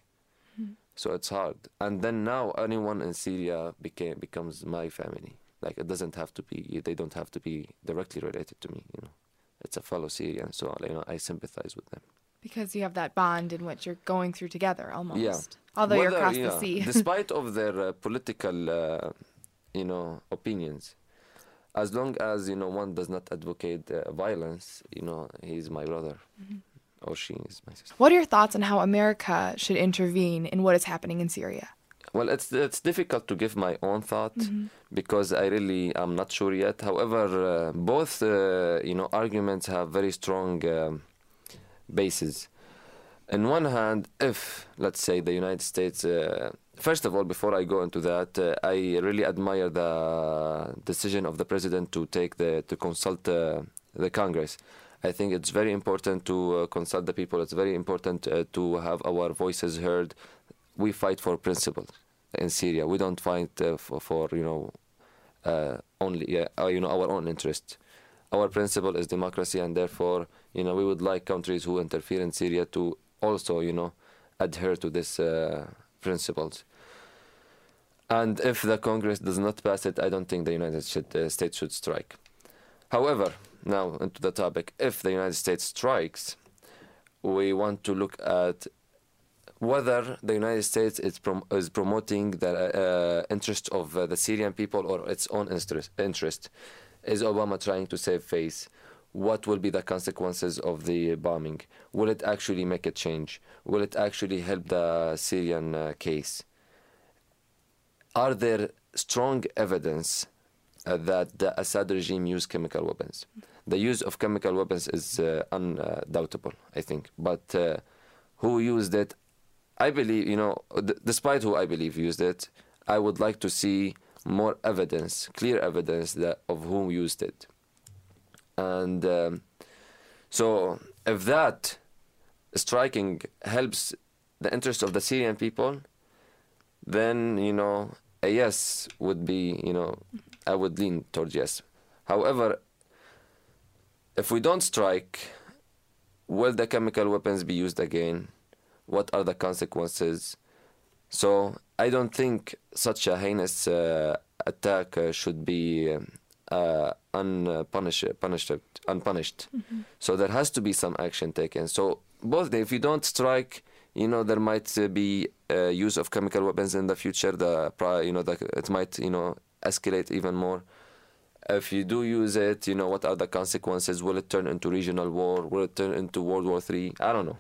So it's hard. And then now anyone in Syria became becomes my family. Like it doesn't have to be. They don't have to be directly related to me. You know, it's a fellow Syrian, so you know I sympathize with them. Because you have that bond in which you're going through together almost. Yeah. Although you're across yeah, the sea. despite of their uh, political, uh, you know, opinions, as long as you know one does not advocate uh, violence, you know, he's my brother, Mhm. Or she is my sister. what are your thoughts on how America should intervene in what is happening in Syria? Well, it's it's difficult to give my own thought Mhm. because I really am not sure yet. However, uh, both uh, you know arguments have very strong um, bases. On one hand, if let's say the United States, uh, first of all, before I go into that, uh, I really admire the decision of the president to take the to consult uh, the Congress. I think it's very important to uh, consult the people. It's very important uh, to have our voices heard. We fight for principles in Syria. We don't fight uh, for, for you know only you know our own interests. Our principle is democracy, and therefore You know, we would like countries who interfere in Syria to also, you know, adhere to these uh, principles. And if the Congress does not pass it, I don't think the United States should strike. However, now into the topic, if the United States strikes, we want to look at whether the United States is, prom- is promoting the uh, interest of uh, the Syrian people or its own interest. Is Obama trying to save face? What will be the consequences of the bombing? Will it actually make a change? Will it actually help the Syrian uh, case? Are there strong evidence uh, that the Assad regime used chemical weapons? The use of chemical weapons is uh, undoubtable, I think. But uh, who used it? I believe, you know, despite who I believe used it, I would like to see more evidence, clear evidence that of who used it. And um, so, if that striking helps the interest of the Syrian people, then you know a yes would be, you know, I would lean towards yes. However, if we don't strike, will the chemical weapons be used again? What are the consequences? So I don't think such a heinous uh, attack uh, should be uh, unpunished, punished, unpunished. Mm-hmm. So there has to be some action taken. So both, if you don't strike, you know there might uh, be uh, use of chemical weapons in the future. The you know the, it might you know escalate even more. If you do use it, you know what are the consequences? Will it turn into regional war? Will it turn into World War Three? I don't know.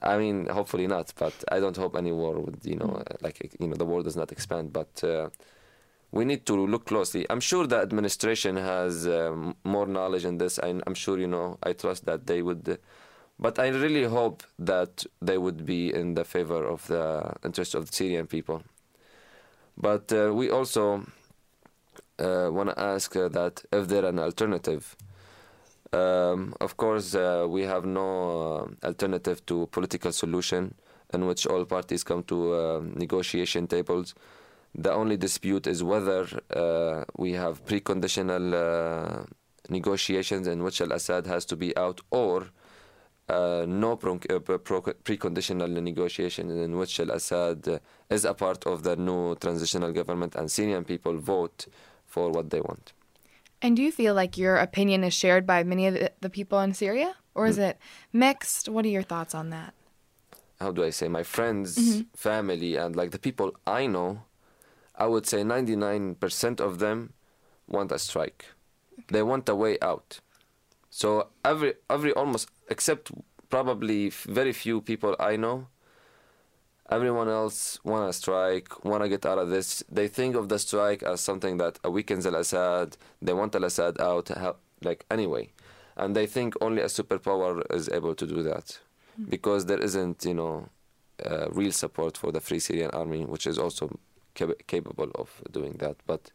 I mean, hopefully not, but I don't hope any war would, you know, mm. like, you know, the war does not expand. But uh, we need to look closely. I'm sure the administration has um, more knowledge in this. and I, am sure, you know, I trust that they would. Uh, but I really hope that they would be in the favor of the interest of the Syrian people. But uh, we also want to ask uh, that if there an alternative um, of course, uh, we have no uh, alternative to political solution in which all parties come to uh, negotiation tables. The only dispute is whether uh, we have preconditional uh, negotiations in which Al-Assad has to be out, or uh, no preconditional negotiation in which Al-Assad is a part of the new transitional government and Syrian people vote for what they want. And do you feel like your opinion is shared by many of the, people in Syria? Or is mm. it mixed? What are your thoughts on that? How do I say? My friends, mm-hmm. family, and like the people I know, I would say 99% of them want a strike. Okay. They want a way out. So every, every almost, except probably very few people I know, everyone else want to strike, want to get out of this. They think of the strike as something that weakens Al-Assad. They want Al-Assad out, help, like anyway, and they think only a superpower is able to do that, mm-hmm. because there isn't, you know, uh, real support for the Free Syrian Army, which is also cap- capable of doing that. But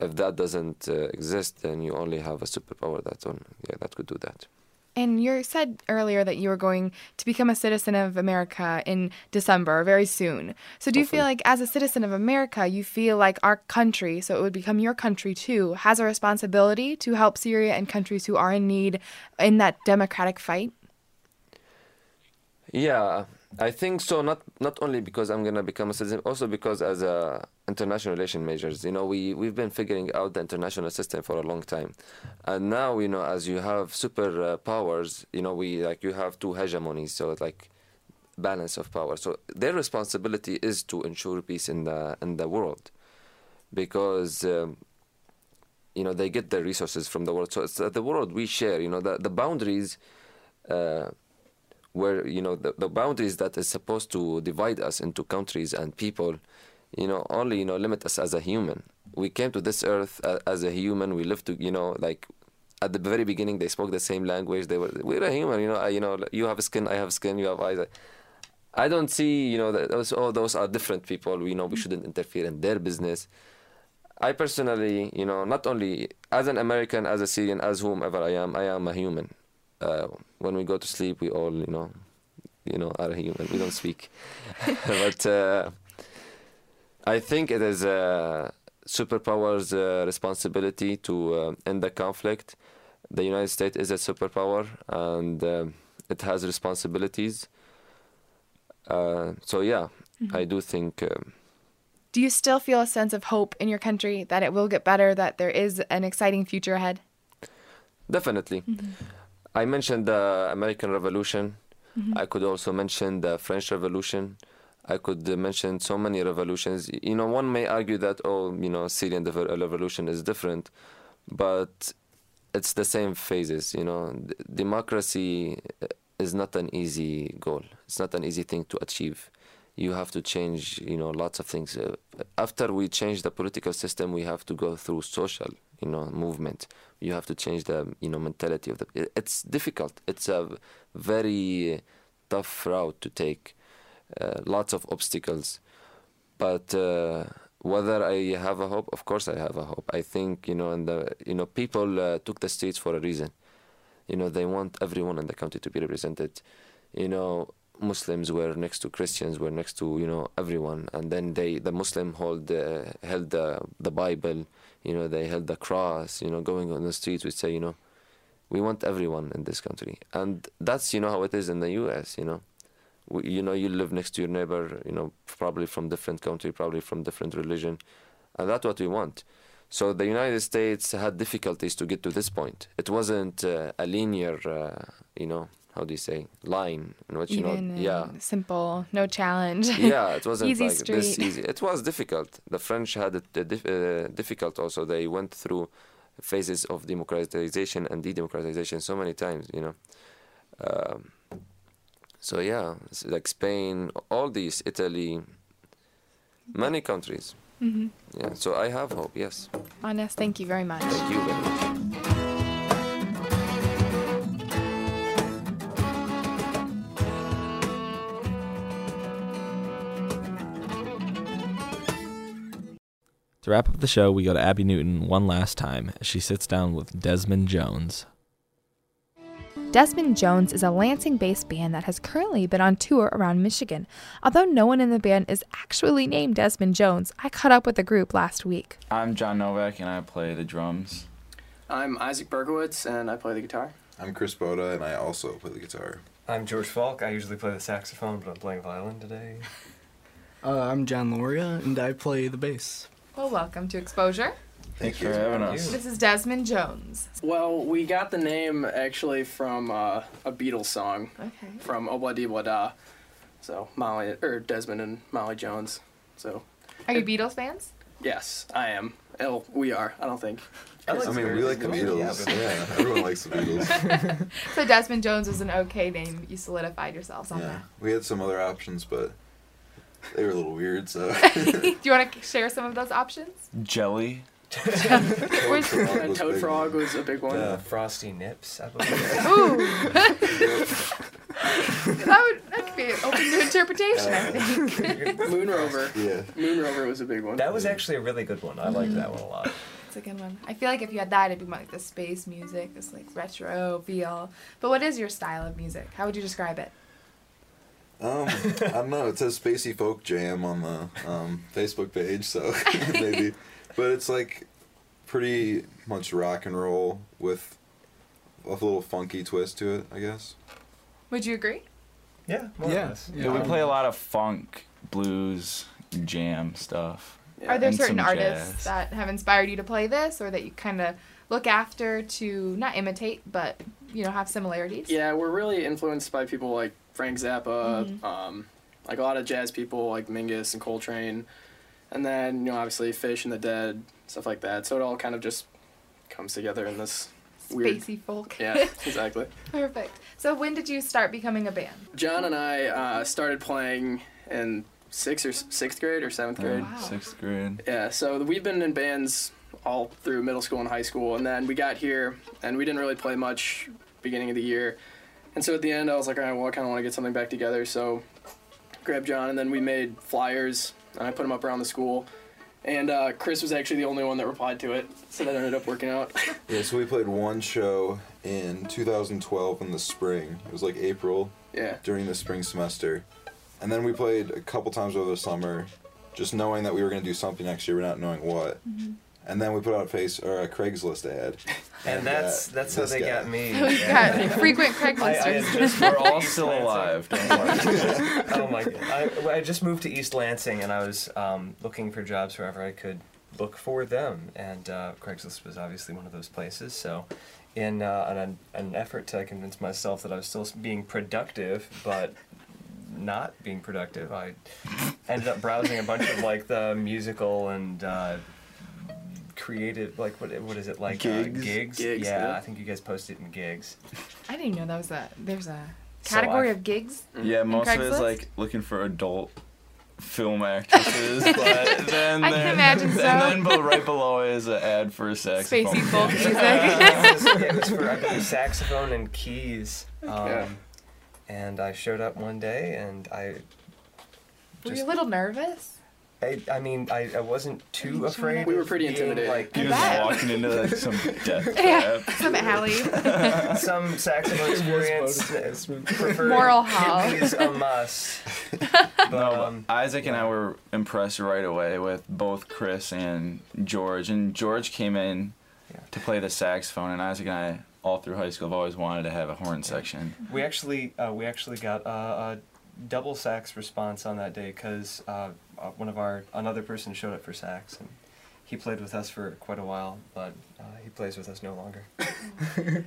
if that doesn't uh, exist, then you only have a superpower that on, yeah, that could do that. And you said earlier that you were going to become a citizen of America in December, very soon. So, do you feel like, as a citizen of America, you feel like our country, so it would become your country too, has a responsibility to help Syria and countries who are in need in that democratic fight? Yeah, I think so. Not not only because I'm gonna become a citizen, also because as a international relation majors, you know, we we've been figuring out the international system for a long time, and now you know, as you have super uh, powers, you know, we like you have two hegemonies, so it's like balance of power. So their responsibility is to ensure peace in the in the world, because. Um, you know they get their resources from the world, so it's uh, the world we share. You know the the boundaries uh, where you know the, the boundaries that is supposed to divide us into countries and people you know only you know limit us as a human. We came to this earth uh, as a human. We lived to you know like at the very beginning they spoke the same language. They were we're a human you know I, you know you have skin i have skin you have eyes. I don't see you know that those oh those are different people. We know we shouldn't interfere in their business. I personally you know not only as an american as a syrian as whomever i am i am a human uh, when we go to sleep, we all, you know, you know, are human. We don't speak, but uh, I think it is a superpower's uh, responsibility to uh, end the conflict. the United States is a superpower and it has responsibilities. Uh, so yeah, Mhm. I do think. Um, Do you still feel a sense of hope in your country that it will get better, that there is an exciting future ahead? Definitely. I mentioned the American Revolution. Mhm. I could also mention the French Revolution. I could uh, mention so many revolutions. You know, one may argue that, oh, you know, Syrian revolution is different, but it's the same phases. You know, D- democracy uh, is not an easy goal. It's not an easy thing to achieve. You have to change, you know, lots of things. Uh, after we change the political system, we have to go through social, you know, movement. You have to change the, you know, mentality of the. it- It's difficult. It's a very tough route to take. Uh, lots of obstacles, but uh, whether I have a hope, of course I have a hope. I think you know, and the you know, people uh, took the streets for a reason. You know, they want everyone in the country to be represented. You know, Muslims were next to Christians, were next to you know everyone, and then they the Muslim hold uh, held the the Bible. You know, they held the cross. You know, going on the streets, we say, you know, we want everyone in this country, and that's you know how it is in the U.S. You know, we, you know you live next to your neighbor. You know, probably from different country, probably from different religion, and that's what we want. So the United States had difficulties to get to this point. It wasn't uh, a linear, uh, you know, how do you say, line in which you know, yeah, simple, no challenge. yeah, it wasn't easy like street. this easy. It was difficult. The French had it uh, dif- uh, difficult also. They went through phases of democratization and de-democratization so many times, you know. Um, so yeah, like Spain, all these, Italy, many countries. Mhm. Yeah, so I have hope. Yes, Anas, thank you very much. thank you very much. To wrap up the show, we go to Abby Newton one last time as she sits down with Desmond Jones. Desmond Jones is a Lansing based band that has currently been on tour around Michigan. Although no one in the band is actually named Desmond Jones, I caught up with the group last week. I'm John Novak and I play the drums. I'm Isaac Bergowitz and I play the guitar. I'm Chris Boda and I also play the guitar. I'm George Falk. I usually play the saxophone, but I'm playing violin today. Uh, I'm John Loria, and I play the bass. Well, welcome to Exposure. Thank you. for having us. This is Desmond Jones. Well, we got the name actually from uh, a Beatles song. Okay. From Obla Wada. So Molly or Desmond and Molly Jones. So Are you Beatles fans? yes, I am. Oh, we are. I don't think. I, mean, we like the Beatles. Yeah, everyone likes the Beatles. So Desmond Jones was an okay name. You solidified yourselves on yeah, we had some other options, but they were a little weird. So. Do you want to share some of those options? Jelly. Where's- And Toad Frog was a big one. Uh, Frosty Nips, I believe. Ooh. that would that could be open to interpretation, I think. Moon Rover. Yeah. Moon Rover was a big one. That was actually a really good one. I liked that one a lot. It's a good one. I feel like if you had that, it'd be more like the space music, this like retro feel. But what is your style of music? How would you describe it? Um, I don't know. It says Spacey Folk Jam on the um, Facebook page, so maybe. But it's like pretty much rock and roll with a little funky twist to it, I guess. Would you agree? Yeah, more Yeah, Yeah, we play a lot of funk, blues, jam stuff. Are there and certain artists jazz. that have inspired you to play this, or that you kind of look after to not imitate, but you know have similarities? Yeah, we're really influenced by people like Frank Zappa, Mhm. um, like a lot of jazz people like Mingus and Coltrane, and then you know obviously Phish and the Dead, stuff like that. So it all kind of just comes together in this weird. Spacey folk. Yeah, exactly. Perfect. So when did you start becoming a band? John and I uh, started playing in sixth or sixth grade or seventh grade. Yeah, Sixth grade. Yeah, so we've been in bands all through middle school and high school, and then we got here and we didn't really play much beginning of the year. And so at the end, I was like, all right, well, I kind of want to get something back together. So grabbed John, and then we made flyers, and I put them up around the school. And uh, Chris was actually the only one that replied to it, so that ended up working out. Yeah, so we played one show in 2012 in the spring. It was like April. Yeah. During the spring semester, and then we played a couple times over the summer, just knowing that we were going to do something next year, but not knowing what. Mm-hmm. And then we put out a face or a Craigslist ad. And that's- that's how they guy- got me. So we got frequent Craigslisters. We're all still alive. Don't worry. oh my god! I, I just moved to East Lansing, and I was um, looking for jobs wherever I could look for them, and uh, Craigslist was obviously one of those places. So, in uh, an, an effort to convince myself that I was still being productive, but not being productive, I ended up browsing a bunch of like the musical and. Uh, creative like what what is it like uh, Gigs? gigs Gigs, yeah, yeah. I think you guys posted in gigs I didn't know that was a there's a category I- of gigs. Yeah, in most of it is like looking for adult film actresses, but then I can there- imagine and so. then be- right below it is an ad for a saxophone. Spacey folk music. it, was, it was for I believe, saxophone and keys. Um, Yeah. And I showed up one day and I. Were you a little nervous? I, I mean, I, I wasn't too afraid. We were pretty being, intimidated. Like, He was walking into like some death Yeah, trap. some alley. some saxophone experience. is preferred Moral hall. is a must. No, but Isaac and I were impressed right away with both Chris and George. And George came in to play the saxophone, and Isaac and I, all through high school, have always wanted to have a horn section. We actually uh, we actually got uh, a double sax response on that day because uh, uh, one of our another person showed up for sax and he played with us for quite a while, but uh, he plays with us no longer.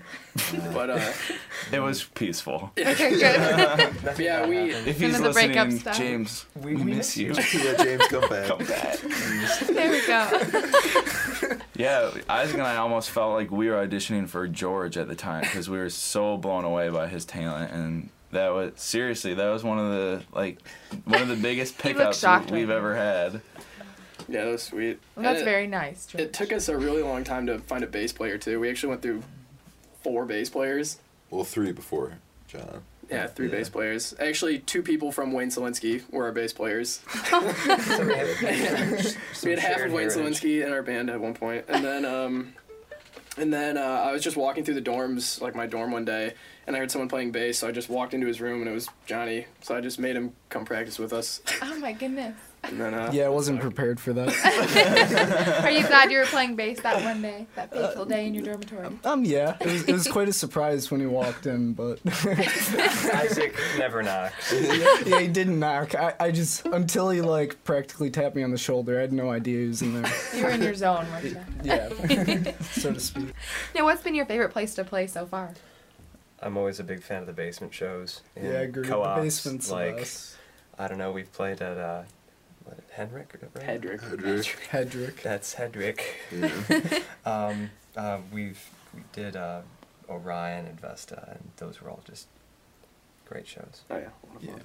But uh, It was peaceful. Okay, good. Yeah, we. happened. If he's of the breakup listening, stuff. James, We- we, we miss miss you. yeah, James, come back. Come back. there we go. Yeah, Isaac and I almost felt like we were auditioning for George at the time because we were so blown away by his talent, and that was seriously that was one of the like one of the biggest He pickups shocked we've ever had. Yeah, that was sweet. Well, that's it- very nice. George. It took us a really long time to find a bass player too. We actually went through four bass players. Well, three before John. Yeah, three Yeah. bass players. Actually, two people from Wayne Selinsky were our bass players. So we had, we had half of Wayne heritage. Selinsky in our band at one point, and then um, and then uh, I was just walking through the dorms, like my dorm one day, and I heard someone playing bass. So I just walked into his room, and it was Johnny. So I just made him come practice with us. Oh my goodness. And then uh, Yeah, I wasn't prepared for that. Are you glad you were playing bass that one day, that fateful day in your dormitory? Um, yeah, it was, it was quite a surprise when he walked in, but Isaac never knocks. yeah, he didn't knock. I, I just until he like practically tapped me on the shoulder, I had no idea he was in there. You were in your zone, weren't you? Yeah, so to speak. Now, what's been your favorite place to play so far? I'm always a big fan of the basement shows. Yeah, I agree. The Co-ops, basement's like best. I don't know. We've played at uh, what, Henrik. Right? Hedrick. Hedrick. Hedrick. That's Hedrick. um, uh, we've we did uh, Orion and Vesta, and those were all just great shows. Oh yeah, a lot.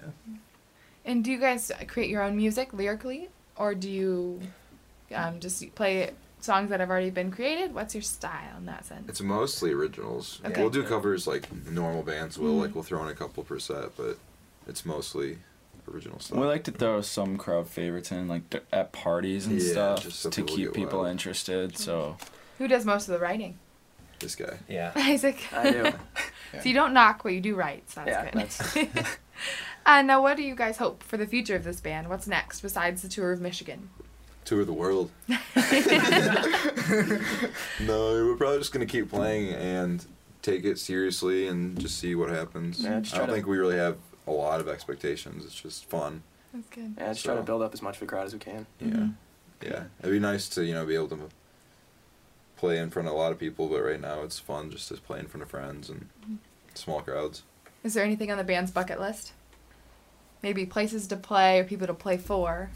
And do you guys create your own music lyrically, or do you um, just play songs that have already been created? What's your style in that sense? It's mostly originals. Okay. We'll do covers like normal bands will, Mhm. like we'll throw in a couple per set, but it's mostly original stuff. We like to throw some crowd favorites in, like th- at parties and Yeah, stuff, just so to people keep people wild. interested. So Who does most of the writing? This guy. Yeah. Isaac. I do. So you don't knock what you do right. So that's Yeah, good. that's- uh, now, what do you guys hope for the future of this band? What's next besides the tour of Michigan? Tour the world. no, we're probably just gonna keep playing and take it seriously and just see what happens. Yeah, I don't to- think we really have a lot of expectations. It's just fun. That's good. Yeah, just try to build up as much of a crowd as we can. Yeah. Mm-hmm. Yeah. It'd be nice to, you know, be able to play in front of a lot of people, but right now it's fun just to play in front of friends and mm-hmm. small crowds. Is there anything on the band's bucket list? Maybe places to play or people to play for.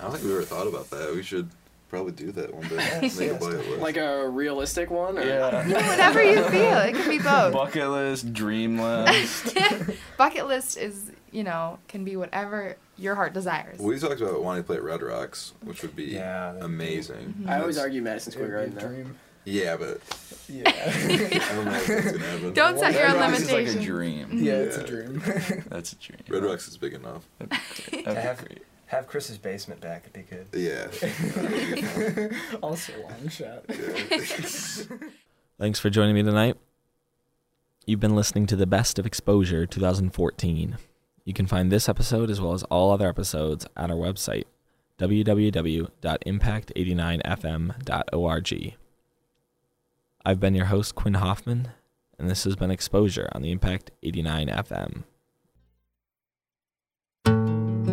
I don't think we ever thought about that. We should probably do that one day. Make a bucket list. Like a realistic one? Or? Yeah. Whatever you feel. It can be both. bucket list, dream list. bucket list is, you know, can be whatever your heart desires. We talked about wanting to play at Red Rocks, which would be Yeah, that'd be amazing. Mm-hmm. I always That's- argue Madison Square Garden though. dream. Yeah, but Yeah. I don't know if that's gonna happen. Don't set your own Rocks is like a limitations. dream. Mm-hmm. Yeah, it's a dream. That's a dream. Red Rocks is big enough. That'd be To have great. Have Chris's basement back It'd be good. Yeah. also long shot. Thanks for joining me tonight. You've been listening to the Best of Exposure 2014. You can find this episode as well as all other episodes at our website, www.impact89fm.org. I've been your host, Quinn Hoffman, and this has been Exposure on the Impact 89 FM.